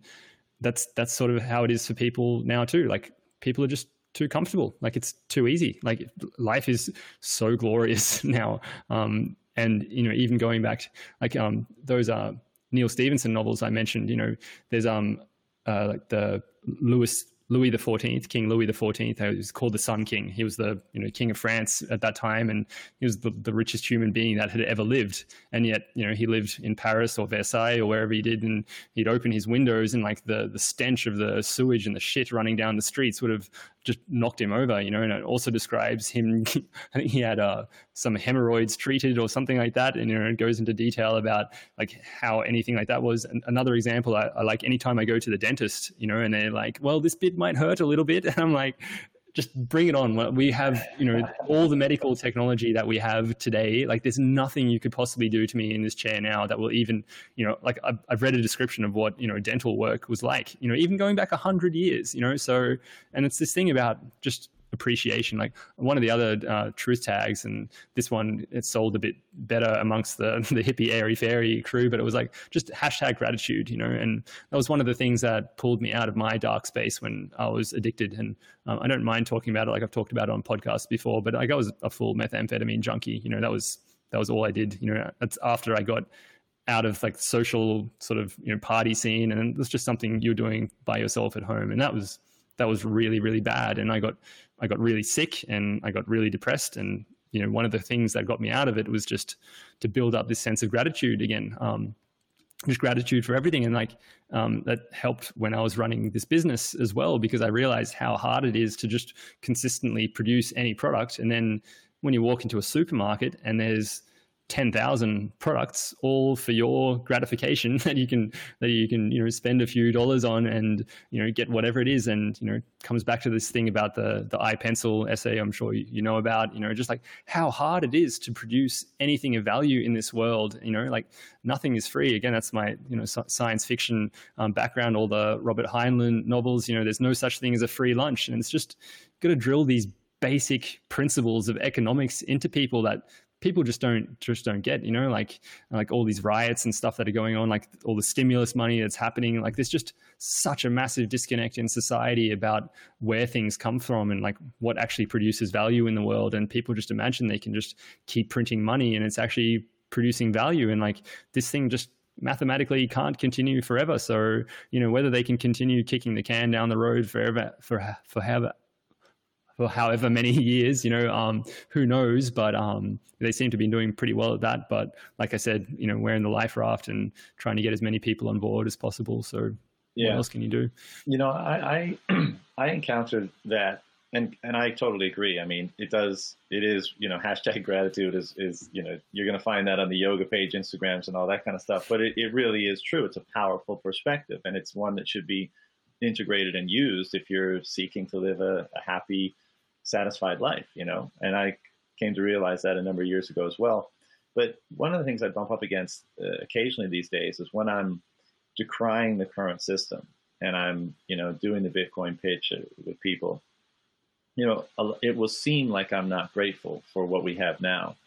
that's, that's sort of how it is for people now too. Like people are just too comfortable. Like it's too easy. Like life is so glorious now. Um, and you know even going back like um those are Neal Stephenson novels I mentioned you know there's um uh like the Lewis Louis the Fourteenth, King Louis the Fourteenth. Uh, he was called the Sun King. He was the you know king of France at that time, and he was the, the richest human being that had ever lived. And yet, you know, he lived in Paris or Versailles or wherever he did, and he'd open his windows, and like the the stench of the sewage and the shit running down the streets would have just knocked him over, you know. And it also describes him. I think he had uh, some hemorrhoids treated or something like that, and you know, it goes into detail about like how anything like that was. And another example, I, I like anytime I go to the dentist, you know, and they're like, "Well, this bit might hurt a little bit," and I'm like, just bring it on. We have, you know, all the medical technology that we have today. Like, there's nothing you could possibly do to me in this chair now that will even, you know, like I've, I've read a description of what you know dental work was like. You know, even going back a hundred years. You know, so and it's this thing about just appreciation. Like one of the other uh, truth tags, and this one it sold a bit better amongst the the hippie airy fairy crew, but it was like just hashtag gratitude, you know. And that was one of the things that pulled me out of my dark space when I was addicted. And um, I don't mind talking about it, like I've talked about it on podcasts before. But like I was a full methamphetamine junkie. You know, that was that was all I did. You know, that's after I got out of like social sort of you know party scene and it's just something you're doing by yourself at home and that was that was really really bad and i got I got really sick and I got really depressed. And, you know, one of the things that got me out of it was just to build up this sense of gratitude again. Um, just gratitude for everything. And like um, that helped when I was running this business as well, because I realized how hard it is to just consistently produce any product. And then when you walk into a supermarket and there's 10,000 products all for your gratification that you can that you can you know spend a few dollars on and you know get whatever it is. And you know comes back to this thing about the the iPencil essay I'm sure you, you know about you know just like how hard it is to produce anything of value in this world you know like nothing is free. Again that's my you know science fiction um, background all the Robert Heinlein novels you know there's no such thing as a free lunch. And it's just got to drill these basic principles of economics into people that people just don't just don't get you know like like all these riots and stuff that are going on like all the stimulus money that's happening like there's just such a massive disconnect in society about where things come from and like what actually produces value in the world. And people just imagine they can just keep printing money and it's actually producing value. And like this thing just mathematically can't continue forever. So you know whether they can continue kicking the can down the road forever for for however for however many years, you know, um, who knows? But um, they seem to be doing pretty well at that. But like I said, you know, we're in the life raft and trying to get as many people on board as possible. So yeah. what else can you do? You know, I I, I encountered that, and and I totally agree. I mean, it does. It is you know, hashtag gratitude is is you know, you're going to find that on the yoga page, Instagrams, and all that kind of stuff. But it, it really is true. It's a powerful perspective, and it's one that should be integrated and used if you're seeking to live a, a happy satisfied life, you know. And I came to realize that a number of years ago as well. But one of the things I bump up against uh, occasionally these days is when I'm decrying the current system and I'm, you know, doing the Bitcoin pitch uh, with people. You know, it will seem like I'm not grateful for what we have now.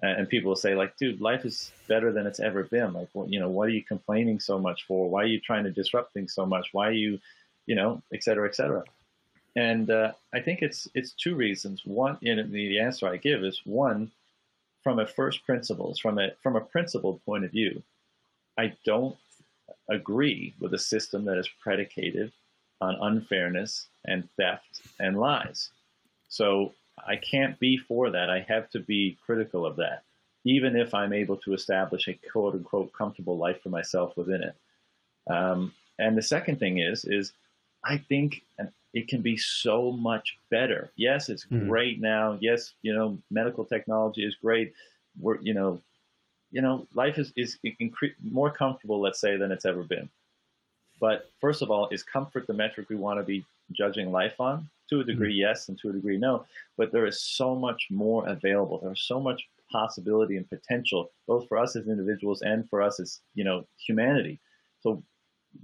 And people will say, like, dude, life is better than it's ever been. Like, well, you know, what are you complaining so much for? Why are you trying to disrupt things so much? Why are you, you know, et cetera, et cetera? And uh, I think it's it's two reasons. One, the, answer I give is one, from a first principles, from a from a principled point of view, I don't agree with a system that is predicated on unfairness and theft and lies. So I can't be for that. I have to be critical of that, even if I'm able to establish a quote unquote comfortable life for myself within it. Um, and the second thing is, is I think, and it can be so much better. Yes, it's mm. great now. Yes, you know, medical technology is great. We're, you know, you know, life is is incre- more comfortable, let's say, than it's ever been. But first of all, is comfort the metric we want to be judging life on? To a degree, mm. yes, and to a degree, no. But there is so much more available. There's so much possibility and potential, both for us as individuals and for us as you know humanity. So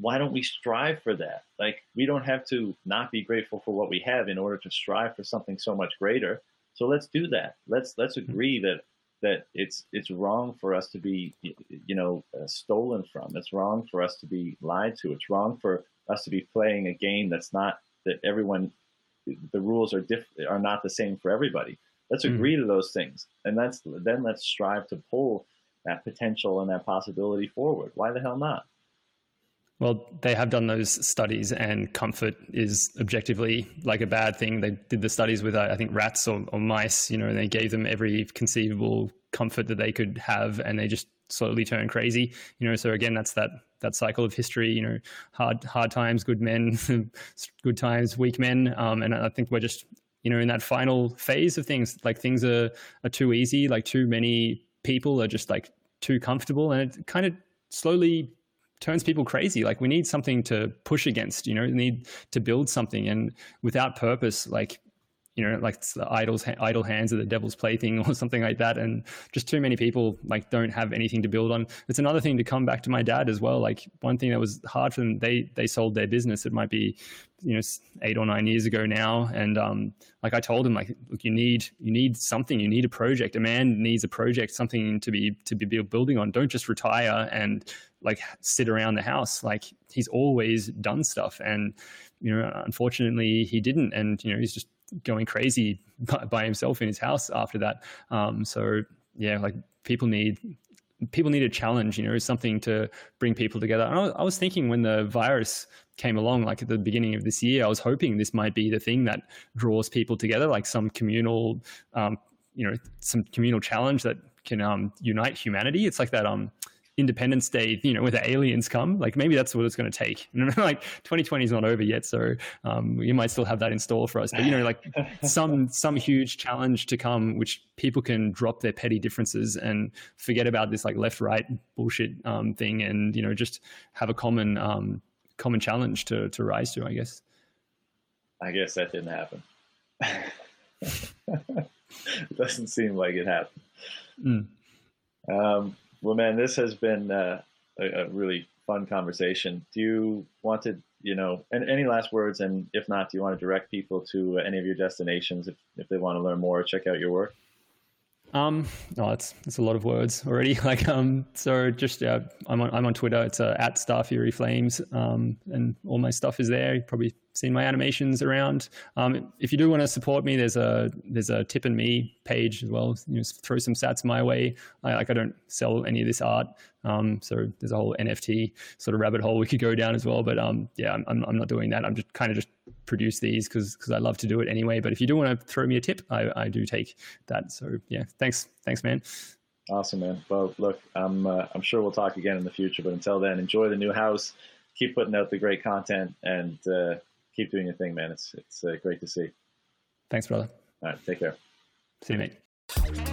why don't we strive for that? Like we don't have to not be grateful for what we have in order to strive for something so much greater. So let's do that. Let's let's mm-hmm. agree that that it's it's wrong for us to be you know uh, stolen from. It's wrong for us to be lied to. It's wrong for us to be playing a game that's not that everyone the rules are diff, are not the same for everybody. Let's mm-hmm. agree mm. to those things, and that's then let's strive to pull that potential and that possibility forward. Why the hell not? Well, they have done those studies, and comfort is objectively like a bad thing. They did the studies with, I think, rats or, or mice. You know, and they gave them every conceivable comfort that they could have, and they just slowly turn crazy. You know, so again, that's that that cycle of history. You know, hard hard times, good men, good times, weak men. Um, and I think we're just you know in that final phase of things. Like things are are too easy. Like too many people are just like too comfortable, and it kind of slowly turns people crazy. Like we need something to push against, you know, need to build something. And without purpose, like you know, like the idle, idle hands of the devil's plaything or something like that. And just too many people like don't have anything to build on. It's another thing to come back to my dad as well. Like one thing that was hard for them, they, they sold their business. It might be, you know, eight or nine years ago now. And um, like I told him, like, look, you need, you need something, you need a project. A man needs a project, something to be, to be building on. Don't just retire and like sit around the house. Like he's always done stuff. And, you know, unfortunately he didn't. And, you know, he's just going crazy by, himself in his house after that. Um, so yeah, like people need people need a challenge, you know, something to bring people together. And I, I was thinking when the virus came along, like at the beginning of this year, I was hoping this might be the thing that draws people together, like some communal, um, you know, some communal challenge that can um, unite humanity. It's like that um, Independence Day, you know, where the aliens come. Like maybe that's what it's going to take. like 2020 is not over yet, so um, you might still have that in store for us. But you know, like some some huge challenge to come, which people can drop their petty differences and forget about this like left right bullshit um, thing, and you know, just have a common um, common challenge to to rise to. I guess. I guess that didn't happen. it doesn't seem like it happened. Mm. Um, well, man, this has been uh, a, a, really fun conversation. Do you want to, you know, and any last words? And if not, do you want to direct people to any of your destinations if, if they want to learn more, or check out your work? Um, no, it's it's a lot of words already. Like, um, so just yeah, I'm on I'm on Twitter. It's uh, at Star Fury Flames. Um, and all my stuff is there. You probably seen my animations around. Um, if you do want to support me, there's a there's a Tippin.me page as well. You know, throw some sats my way. I, like I don't sell any of this art, um, so there's a whole NFT sort of rabbit hole we could go down as well. But um, yeah, I'm I'm not doing that. I'm just kind of just produce these because because I love to do it anyway. But if you do want to throw me a tip, I, I do take that. So yeah, thanks thanks man. Awesome, man. Well, look, I'm uh, I'm sure we'll talk again in the future. But until then, enjoy the new house. Keep putting out the great content, and uh, keep doing your thing, man. It's it's uh, great to see. Thanks, brother. All right, take care. See you, mate.